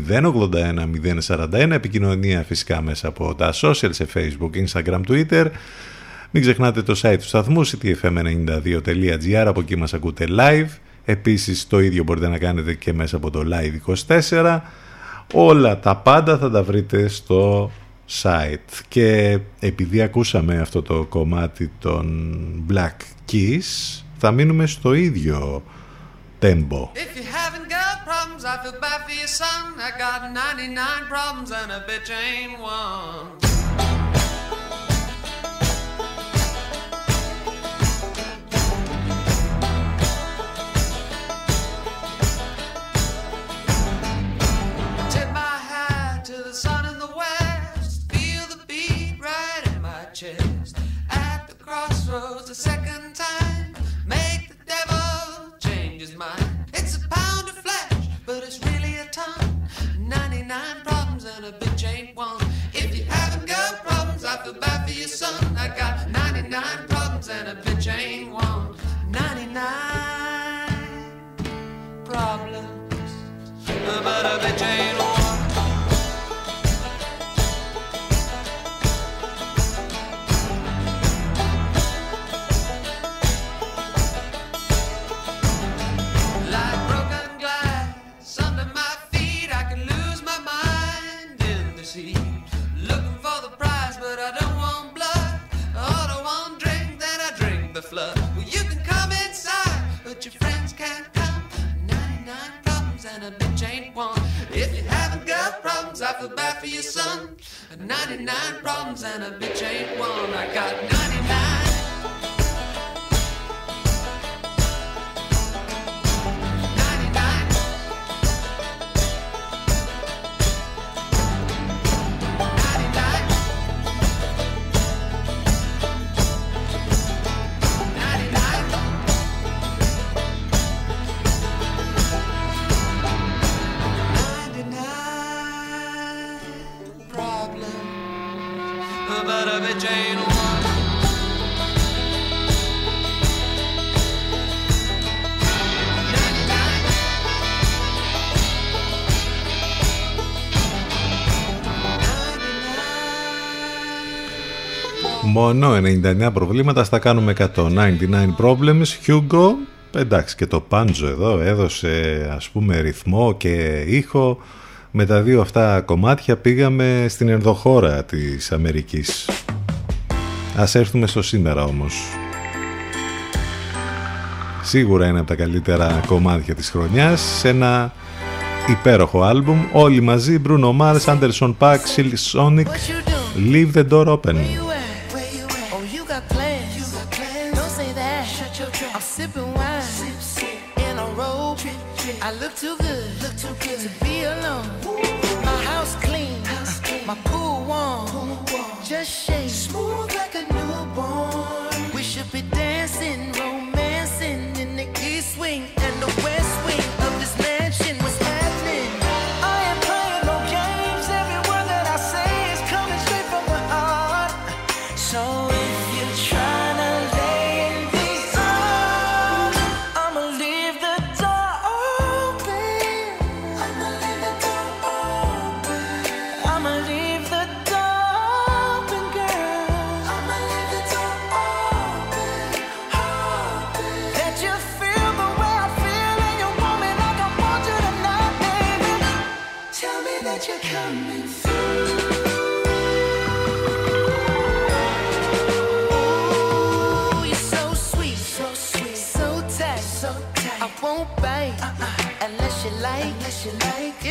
S5: 081 041, επικοινωνία φυσικά μέσα από τα social σε facebook, instagram, twitter. Μην ξεχνάτε το site του σταθμού ctfm92.gr, από εκεί μας ακούτε live. Επίσης το ίδιο μπορείτε να κάνετε και μέσα από το live 24. Όλα τα πάντα θα τα βρείτε στο site. Και επειδή ακούσαμε αυτό το κομμάτι των Black Keys, θα μείνουμε στο ίδιο tempo.
S12: If you haven't got problems, I feel bad for your son. I got 99 problems and a bitch ain't one. Feel bad for your son. I got 99 problems and a bitch ain't one. 99 problems, but a bitch ain't one. I feel bad for your son. 99 problems and a bitch ain't one. I got 99. 99.
S5: Μόνο 99 προβλήματα στα κάνουμε 100. 99 problems. Hugo, εντάξει και το πάντζο εδώ έδωσε ας πούμε ρυθμό και ήχο. Με τα δύο αυτά κομμάτια πήγαμε στην ενδοχώρα της Αμερικής. Ας έρθουμε στο σήμερα όμως. Σίγουρα είναι από τα καλύτερα κομμάτια της χρονιάς σε ένα υπέροχο άλμπουμ όλοι μαζί Bruno Mars, Anderson Paak, Silk Sonic Leave the door open
S6: my pool warm. Just shake smooth like a newborn. We should be dancing,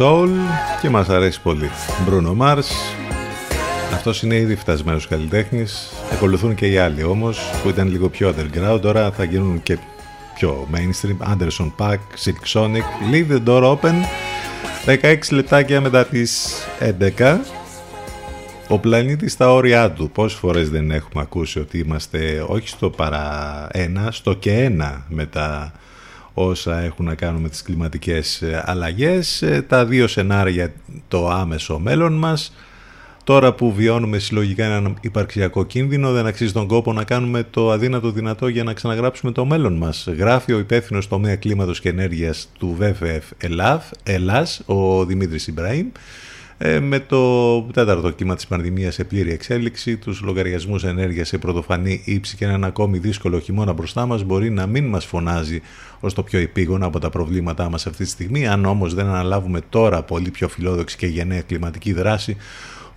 S5: Soul και μας αρέσει πολύ. Bruno Mars. Αυτός είναι ήδη φτασμένος καλλιτέχνης. Ακολουθούν και οι άλλοι όμως που ήταν λίγο πιο underground. Τώρα θα γίνουν και πιο mainstream. Anderson Paak, Silk Sonic. Leave the door open. 16 λεπτάκια μετά τις 11. Ο πλανήτης στα όρια του. Πόσες φορές δεν έχουμε ακούσει ότι είμαστε όχι στο παρά ένα, στο και ένα με τα όσα έχουν να κάνουν με τις κλιματικές ε, αλλαγές. Ε, Τα δύο σενάρια το άμεσο μέλλον μας. Τώρα που βιώνουμε συλλογικά έναν υπαρξιακό κίνδυνο, δεν αξίζει τον κόπο να κάνουμε το αδύνατο δυνατό για να ξαναγράψουμε το μέλλον μας. Γράφει ο υπεύθυνος τομέα κλίματος και ενέργειας του ΒΦΕΦ ΕΛΑΒ, Ελλάς, ο Δημήτρης Ιμπραήμ, ε, με το τέταρτο κύμα της πανδημίας σε πλήρη εξέλιξη, τους λογαριασμούς ενέργειας σε πρωτοφανή ύψη και έναν ακόμη δύσκολο χειμώνα μπροστά μας μπορεί να μην μας φωνάζει ως το πιο επίγον από τα προβλήματά μας αυτή τη στιγμή. Αν όμως δεν αναλάβουμε τώρα πολύ πιο φιλόδοξη και γενναία κλιματική δράση,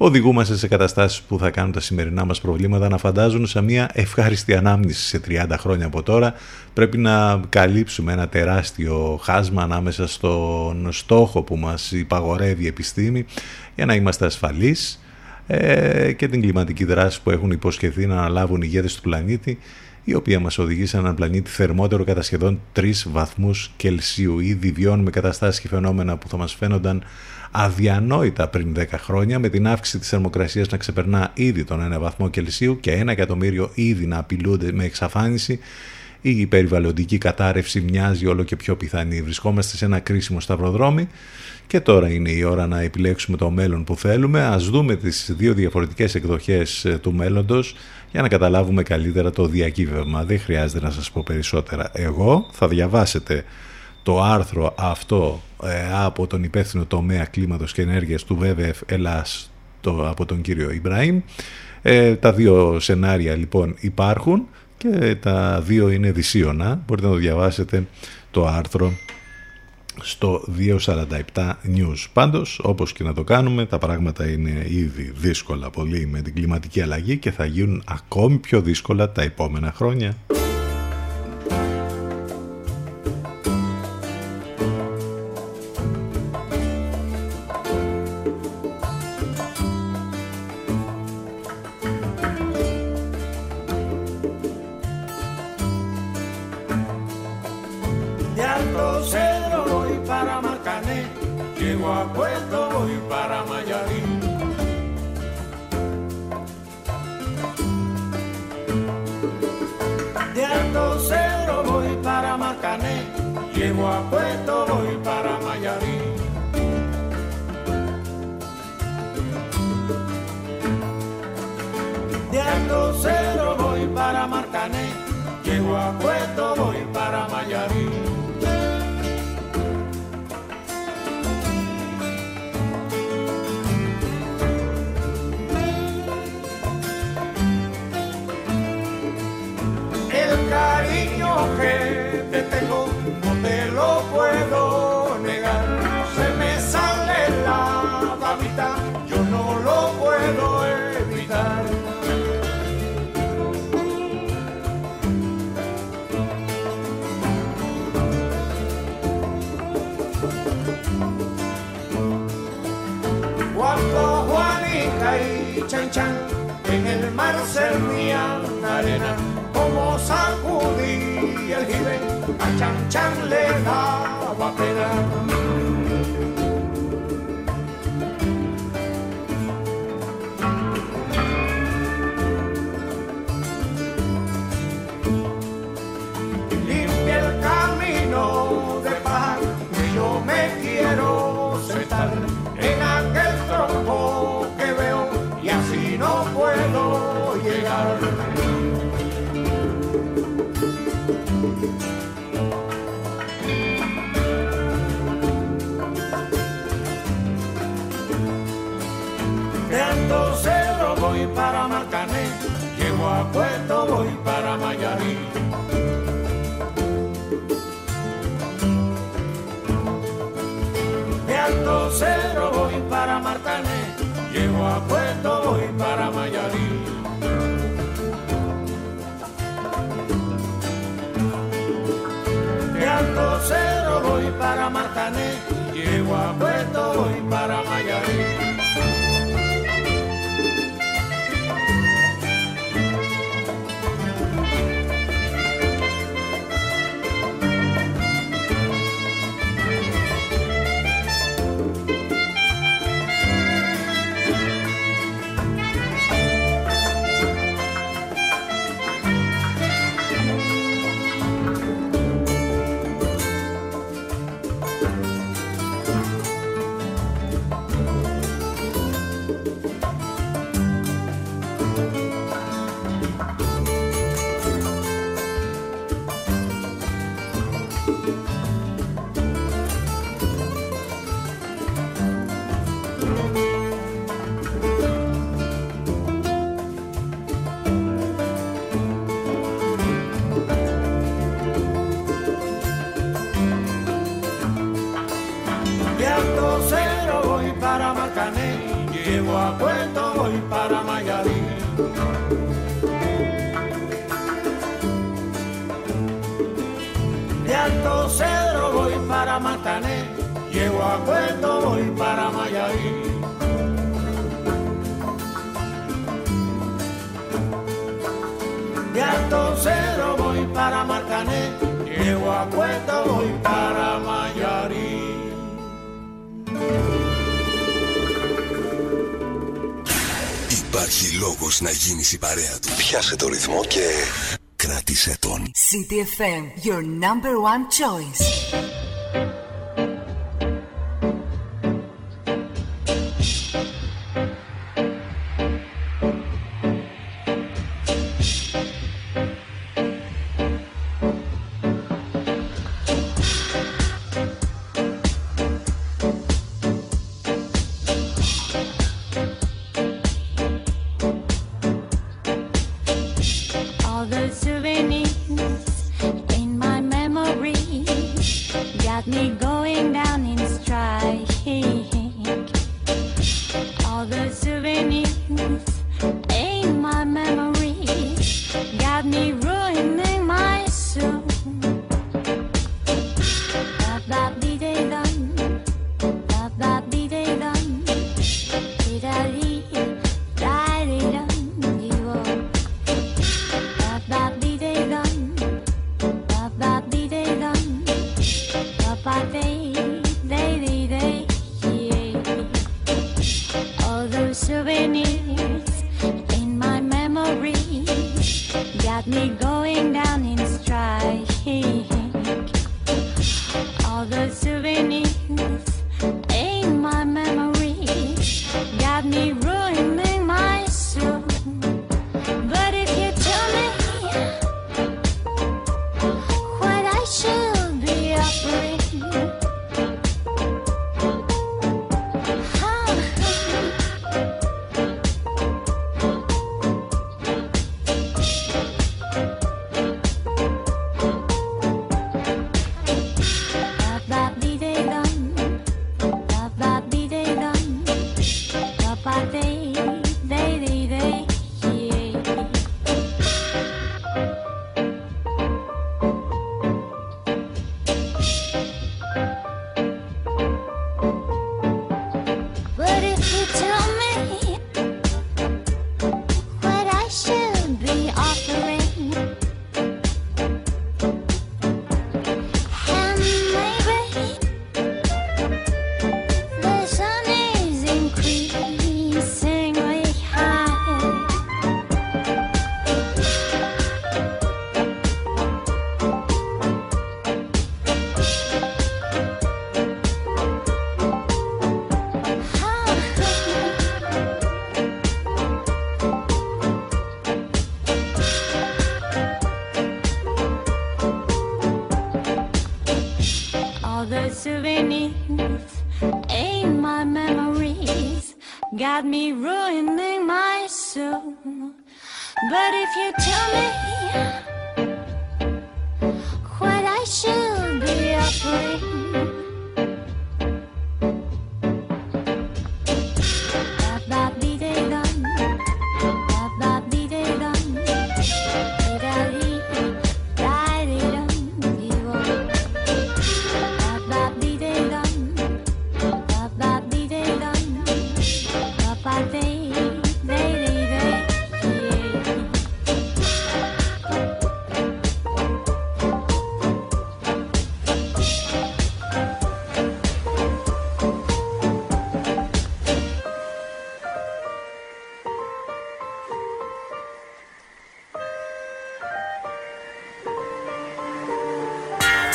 S5: οδηγούμαστε σε καταστάσεις που θα κάνουν τα σημερινά μας προβλήματα να φαντάζουν σε μια ευχάριστη ανάμνηση σε 30 χρόνια από τώρα. Πρέπει να καλύψουμε ένα τεράστιο χάσμα ανάμεσα στον στόχο που μας υπαγορεύει η επιστήμη για να είμαστε ασφαλείς ε, και την κλιματική δράση που έχουν υποσχεθεί να αναλάβουν οι ηγέτες του πλανήτη η οποία μας οδηγεί σε έναν πλανήτη θερμότερο κατά σχεδόν 3 βαθμούς Κελσίου. Ήδη βιώνουμε καταστάσεις και φαινόμενα που θα μας φαίνονταν αδιανόητα πριν 10 χρόνια με την αύξηση της θερμοκρασίας να ξεπερνά ήδη τον 1 βαθμό Κελσίου και 1 εκατομμύριο ήδη να απειλούνται με εξαφάνιση η περιβαλλοντική κατάρρευση μοιάζει όλο και πιο πιθανή. Βρισκόμαστε σε ένα κρίσιμο σταυροδρόμι και τώρα είναι η ώρα να επιλέξουμε το μέλλον που θέλουμε. Ας δούμε τις δύο διαφορετικές εκδοχές ε, του μέλλοντος για να καταλάβουμε καλύτερα το διακύβευμα. Δεν χρειάζεται να σας πω περισσότερα. Εγώ θα διαβάσετε το άρθρο αυτό ε, από τον υπεύθυνο τομέα κλίματος και ενέργειας του ΒΒΕΦ Ελλάς το, από τον κύριο Ιμπραήμ. Ε, τα δύο σενάρια λοιπόν υπάρχουν και τα δύο είναι δυσίωνα. Μπορείτε να το διαβάσετε το άρθρο στο 247 News. Πάντως, όπως και να το κάνουμε, τα πράγματα είναι ήδη δύσκολα πολύ με την κλιματική αλλαγή και θα γίνουν ακόμη πιο δύσκολα τα επόμενα χρόνια.
S13: Y Chan Chan en el mar servían arena, como sacudí el jibe, a Chan Chan le daba pena. para Matané, llego a Puerto voy para Mayarí. para Marcané, llego a voy.
S11: Υπάρχει λόγος να γίνεις η παρέα του. Πιάσε το ρυθμό και κράτησε τον.
S3: CTFM, your number one choice.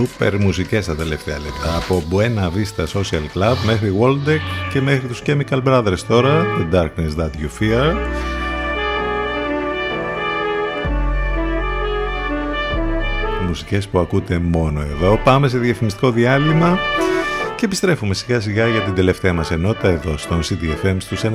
S5: Σούπερ μουσικές τα τελευταία λεπτά. Από Buena Vista Social Club μέχρι Waldeck και μέχρι τους Chemical Brothers τώρα The Darkness That You Fear. Μουσικές που ακούτε μόνο εδώ. Πάμε σε διαφημιστικό διάλειμμα και επιστρέφουμε σιγά σιγά για την τελευταία μας ενότητα εδώ στον CDFM στους 92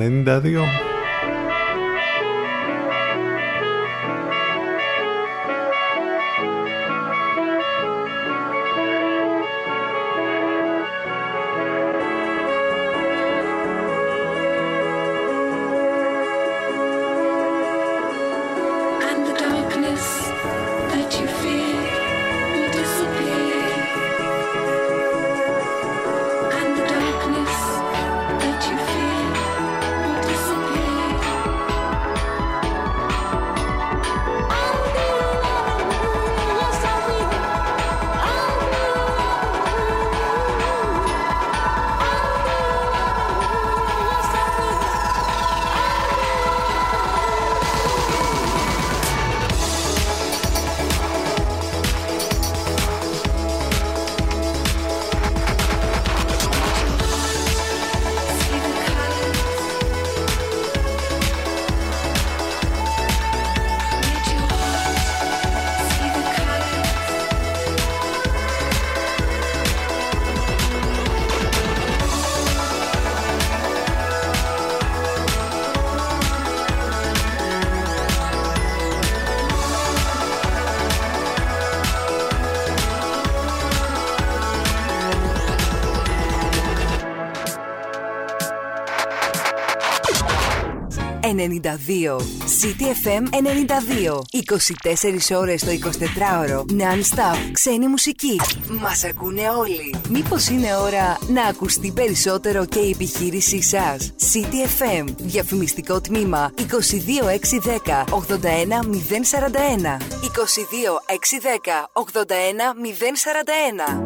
S3: «92». CTFM 92. 24 ώρες το 24ωρο. Non-stop. Ξένη μουσική. Μας ακούνε όλοι. Μήπως είναι ώρα να ακουστεί περισσότερο και η επιχείρησή σας; CTFM. Διαφημιστικό τμήμα 22610 81041. 22610 81041.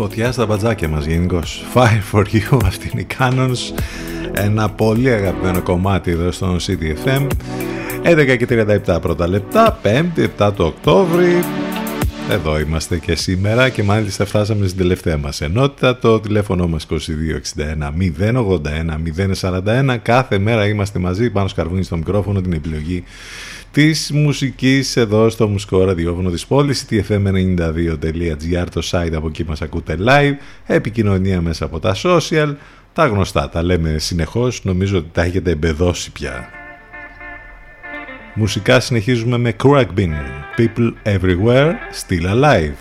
S5: Φωτιά στα μπατζάκια μας γενικώς. Fire for you, αυτή είναι η Canons. Ένα πολύ αγαπημένο κομμάτι εδώ στο CDFM. 11 και 37 πρώτα λεπτά, 5η, 7 του Οκτώβρη. Εδώ είμαστε και σήμερα και μάλιστα φτάσαμε στην τελευταία μας ενότητα. Το τηλέφωνο μας 2261 081 041. Κάθε μέρα είμαστε μαζί πάνω σκαρβούνι στο μικρόφωνο την επιλογή της μουσικής εδώ στο μουσικό ραδιόφωνο της πόλης tfm92.gr το site από εκεί μας ακούτε live επικοινωνία μέσα από τα social τα γνωστά τα λέμε συνεχώς νομίζω ότι τα έχετε εμπεδώσει πια. Μουσικά συνεχίζουμε με Crackbin People Everywhere Still Alive.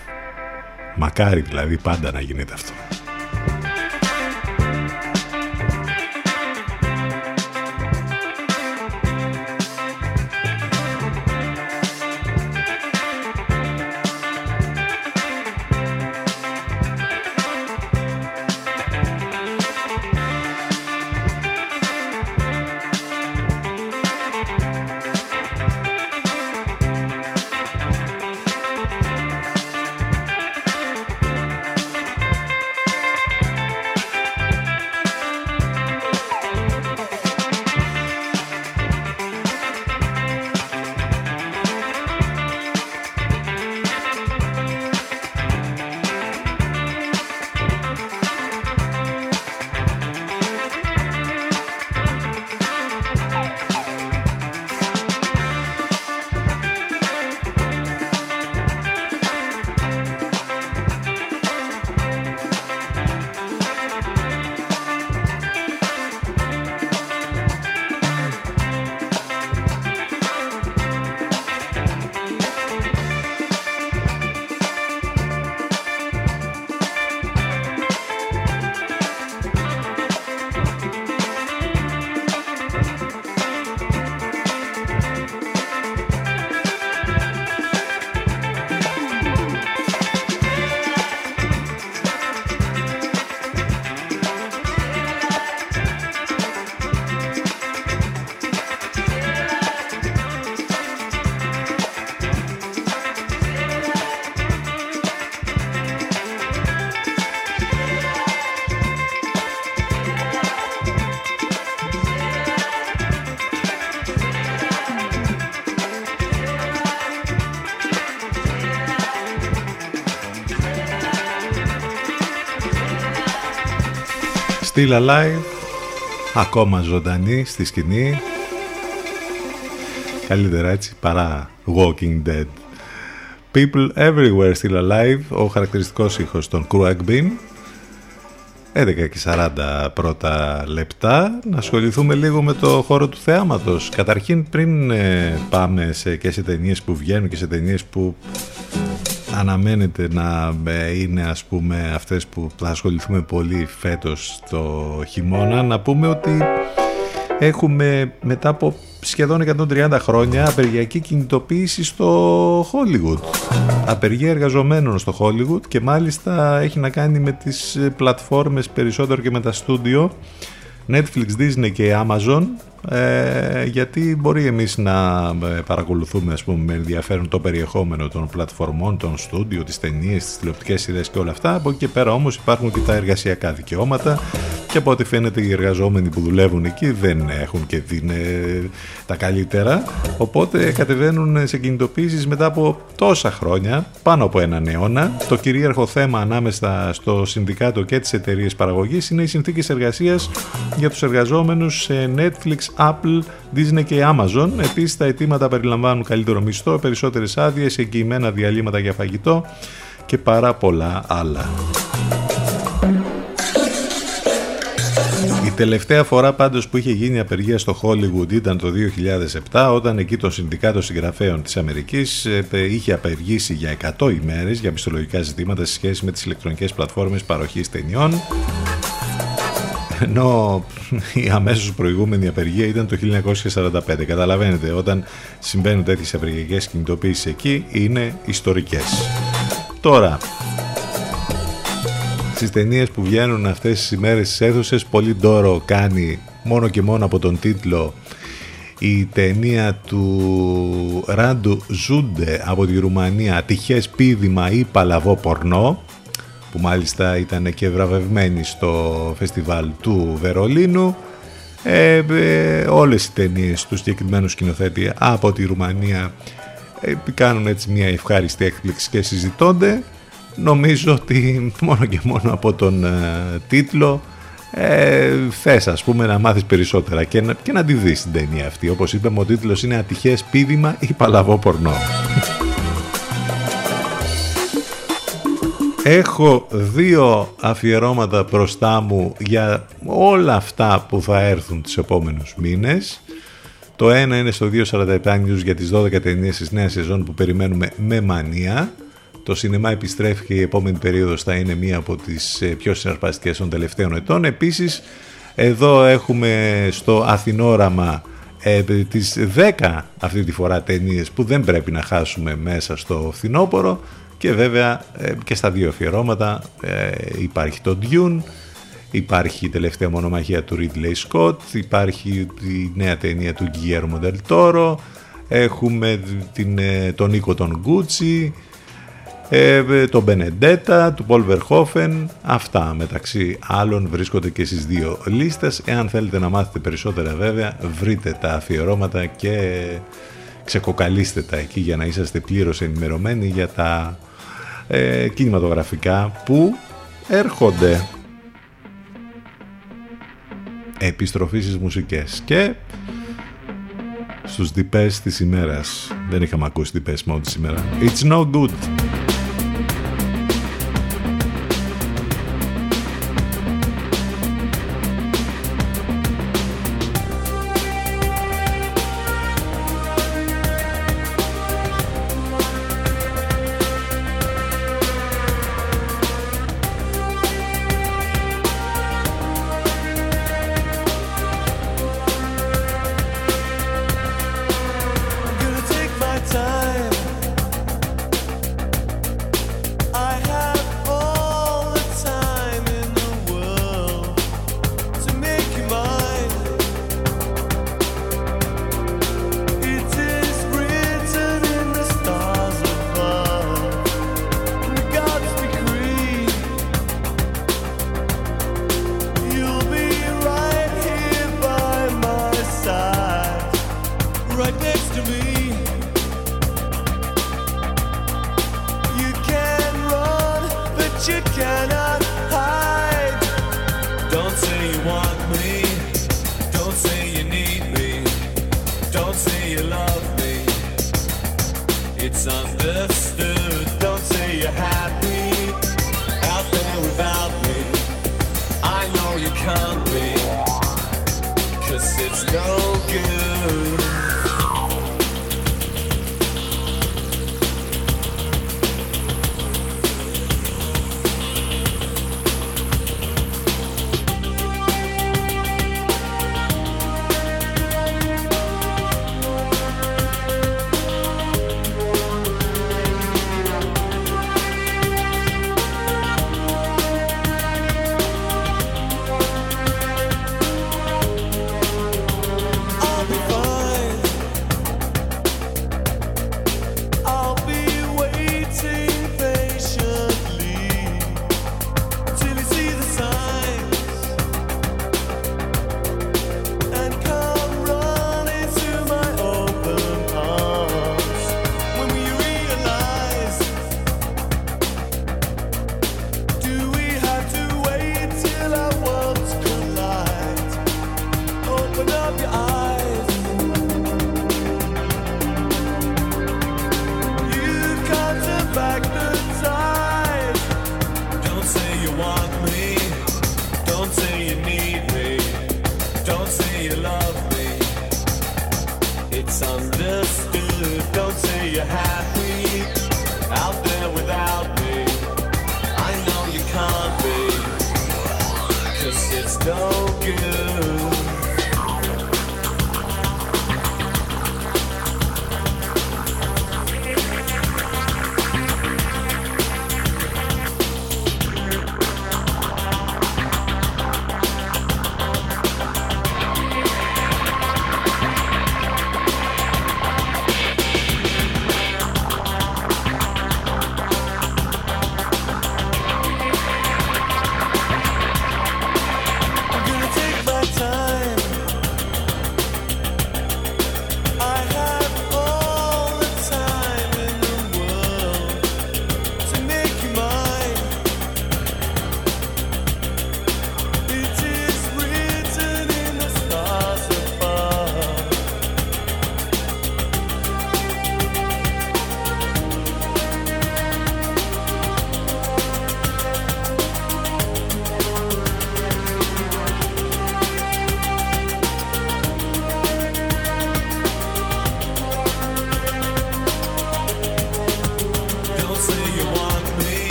S5: Μακάρι δηλαδή πάντα να γίνεται αυτό Still Alive ακόμα ζωντανή στη σκηνή. Καλύτερα έτσι παρά Walking Dead. People Everywhere Still Alive ο χαρακτηριστικός ήχος των Cruagbin 11 και 40 πρώτα λεπτά. Να ασχοληθούμε λίγο με το χώρο του θεάματος καταρχήν πριν ε, πάμε σε, και σε ταινίες που βγαίνουν και σε ταινίες που αναμένεται να ε, είναι ας πούμε αυτές που θα ασχοληθούμε πολύ φέτος το χειμώνα να πούμε ότι έχουμε μετά από σχεδόν 130 χρόνια απεργιακή κινητοποίηση στο Hollywood. Απεργία εργαζομένων στο Hollywood και μάλιστα έχει να κάνει με τις πλατφόρμες περισσότερο και με τα στούντιο Netflix, Disney και Amazon ε, γιατί μπορεί εμείς να ε, παρακολουθούμε ας πούμε, με ενδιαφέρον το περιεχόμενο των πλατφορμών, των στούντιο, τις ταινίες, τις τηλεοπτικές σειρές και όλα αυτά. Από εκεί και πέρα όμως υπάρχουν και τα εργασιακά δικαιώματα και από ό,τι φαίνεται οι εργαζόμενοι που δουλεύουν εκεί δεν έχουν και την, ε, τα καλύτερα. Οπότε κατεβαίνουν σε κινητοποίησεις μετά από τόσα χρόνια, πάνω από έναν αιώνα. Το κυρίαρχο θέμα ανάμεσα στο συνδικάτο και τις εταιρείες παραγωγής είναι οι συνθήκες εργασίας για τους εργαζόμενους σε Netflix, Apple, Disney και Amazon. Επίσης τα αιτήματα περιλαμβάνουν καλύτερο μισθό, περισσότερες άδειες, εγγυημένα διαλύματα για φαγητό και πάρα πολλά άλλα. Η τελευταία φορά πάντως που είχε γίνει απεργία στο Hollywood ήταν το 2007 όταν εκεί το Συνδικάτο Συγγραφέων της Αμερικής ε, είχε απεργήσει για 100 ημέρες για πιστολογικά ζητήματα σε σχέση με τις ηλεκτρονικές πλατφόρμες παροχής ταινιών ενώ η αμέσως προηγούμενη απεργία ήταν το 1945. Καταλαβαίνετε, όταν συμβαίνουν τέτοιες απεργιακές κινητοποίησεις εκεί, είναι ιστορικές. Τώρα, στις ταινίες που βγαίνουν αυτές τις ημέρες στις αίθουσες, πολύ ντόρο κάνει μόνο και μόνο από τον τίτλο η ταινία του Ράντου Ζούντε από τη Ρουμανία «Τυχές πίδημα ή παλαβό πορνό» που μάλιστα ήταν και βραβευμένη στο φεστιβάλ του Βερολίνου. Ε, ε, όλες οι ταινίες του συγκεκριμένου σκηνοθέτη από τη Ρουμανία ε, κάνουν έτσι μια ευχάριστη έκπληξη και συζητώνται. Νομίζω ότι μόνο και μόνο από τον ε, τίτλο ε, θες ας πούμε να μάθεις περισσότερα και να, και να τη δεις την ταινία αυτή. Όπως είπαμε ο τίτλος είναι «Ατυχές πίδημα ή παλαβό πορνό» Έχω δύο αφιερώματα μπροστά μου για όλα αυτά που θα έρθουν τις επόμενους μήνες. Το ένα είναι στο 247 News για τις 12 ταινίες της νέας σεζόν που περιμένουμε με μανία. Το σινεμά επιστρέφει και η επόμενη περίοδος θα είναι μία από τις ε, πιο συναρπαστικές των τελευταίων ετών. Επίσης, εδώ έχουμε στο Αθηνόραμα ε, τις 10 αυτή τη φορά ταινίες που δεν πρέπει να χάσουμε μέσα στο φθινόπωρο και βέβαια ε, και στα δύο αφιερώματα ε, υπάρχει το Dune, υπάρχει η τελευταία μονομαχία του Ridley Scott, υπάρχει η νέα ταινία του Guillermo del Toro, έχουμε την, ε, τον Νίκο τον Gucci, τον Benedetta, του Paul Verhoeven, αυτά μεταξύ άλλων βρίσκονται και στις δύο λίστες. Εάν θέλετε να μάθετε περισσότερα βέβαια βρείτε τα αφιερώματα και ξεκοκαλίστε τα εκεί για να είσαστε πλήρως ενημερωμένοι για τα ε, κινηματογραφικά που έρχονται. Επιστροφή στις μουσικές. Και στους διπές της ημέρας. Δεν είχαμε ακούσει διπές μόνο της σήμερα It's no good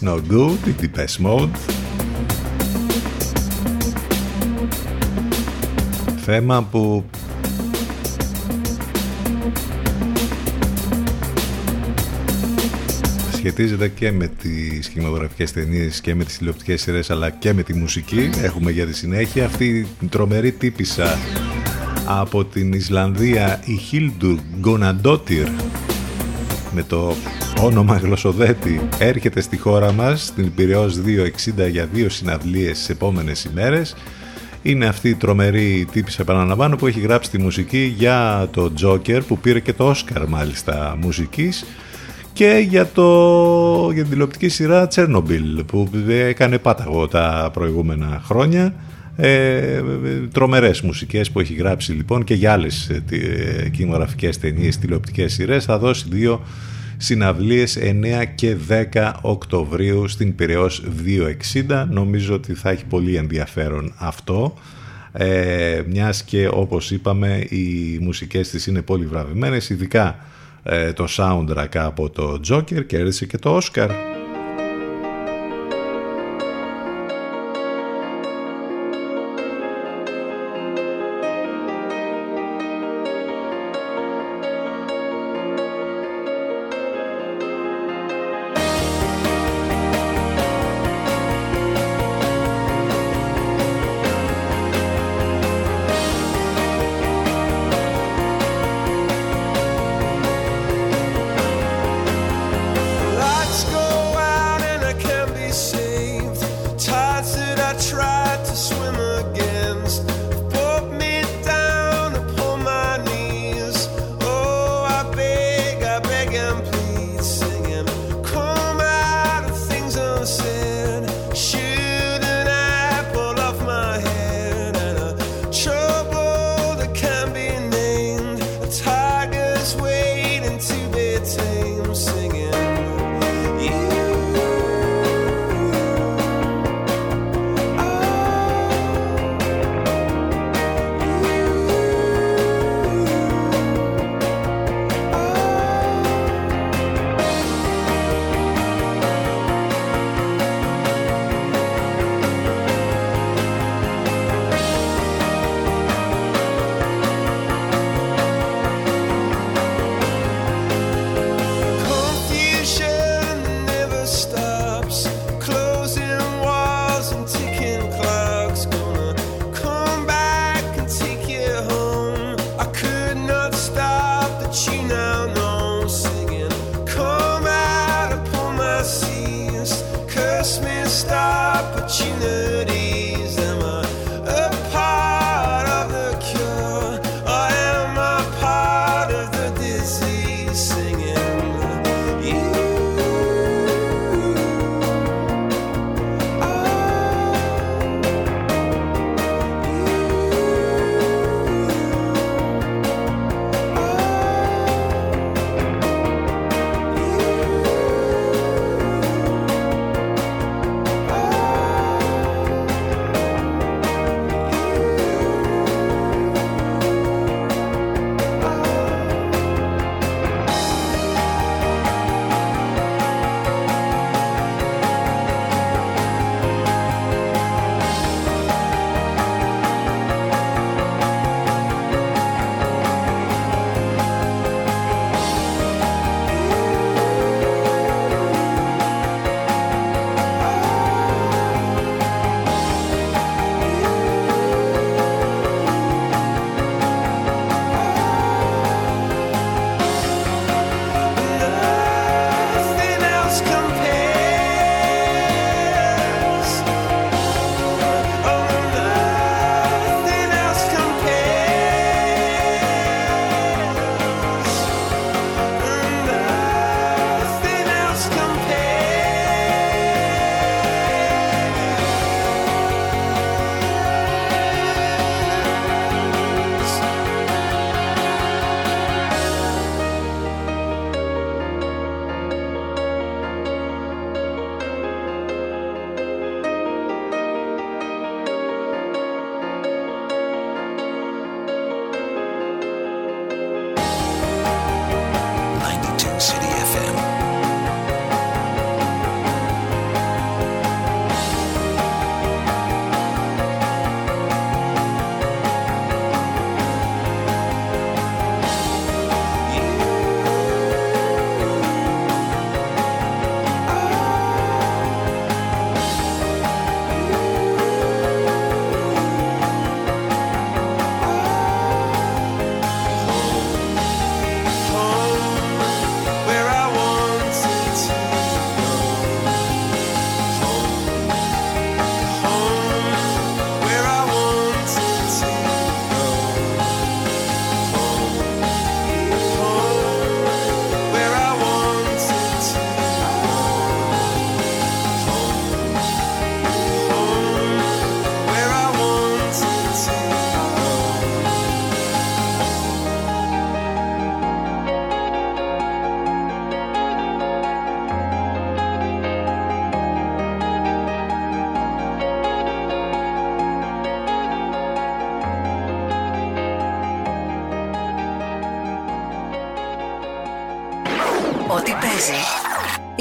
S14: It's no good,
S5: η Depeche Mode. Θέμα που σχετίζεται και με τις κινηματογραφικές ταινίες και με τις τηλεοπτικές σειρές αλλά και με τη μουσική. Έχουμε για τη συνέχεια αυτή την τρομερή τύπησα από την Ισλανδία η Hildur Gonadottir με το όνομα γλωσσοδέτη έρχεται στη χώρα μας στην Πυραιός 260 για δύο συναυλίες στις επόμενες ημέρες. Είναι αυτή η τρομερή τύπης επαναλαμβάνω που έχει γράψει τη μουσική για το Joker που πήρε και το Όσκαρ μάλιστα μουσικής και για, το, για την τηλεοπτική σειρά Chernobyl που έκανε πάταγο τα προηγούμενα χρόνια ε, τρομερές μουσικές που έχει γράψει λοιπόν και για άλλες ε, τι- ε, κινηματογραφικές ταινίες, τηλεοπτικές σειρές θα δώσει δύο συναυλίες 9 και 10 Οκτωβρίου στην Πυραιός 260 νομίζω ότι θα έχει πολύ ενδιαφέρον αυτό. Ε, μιας και όπως είπαμε οι μουσικές της είναι πολύ βραβευμένες ειδικά ε, το soundtrack από το Joker κέρδισε και το Oscar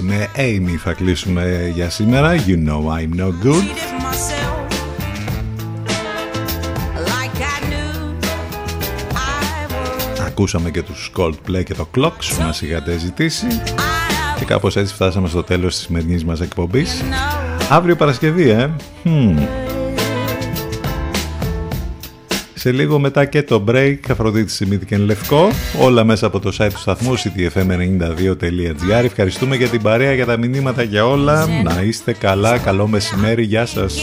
S5: Εντάξει, με Amy θα κλείσουμε για σήμερα. You know I'm no good.
S15: cheated myself. Like I knew I would.
S5: Ακούσαμε και τους Coldplay και το Clocks που μας είχατε ζητήσει. Και κάπως έτσι φτάσαμε στο τέλος της σημερινής μας εκπομπής. Αύριο Παρασκευή, ε. Hm. Σε λίγο μετά και το break, Αφροδίτη Σιμίτη και Λευκό, όλα μέσα από το site του σταθμού ctfm92.gr. Ευχαριστούμε για την παρέα, για τα μηνύματα, για όλα. Να είστε καλά, καλό μεσημέρι, γεια σας.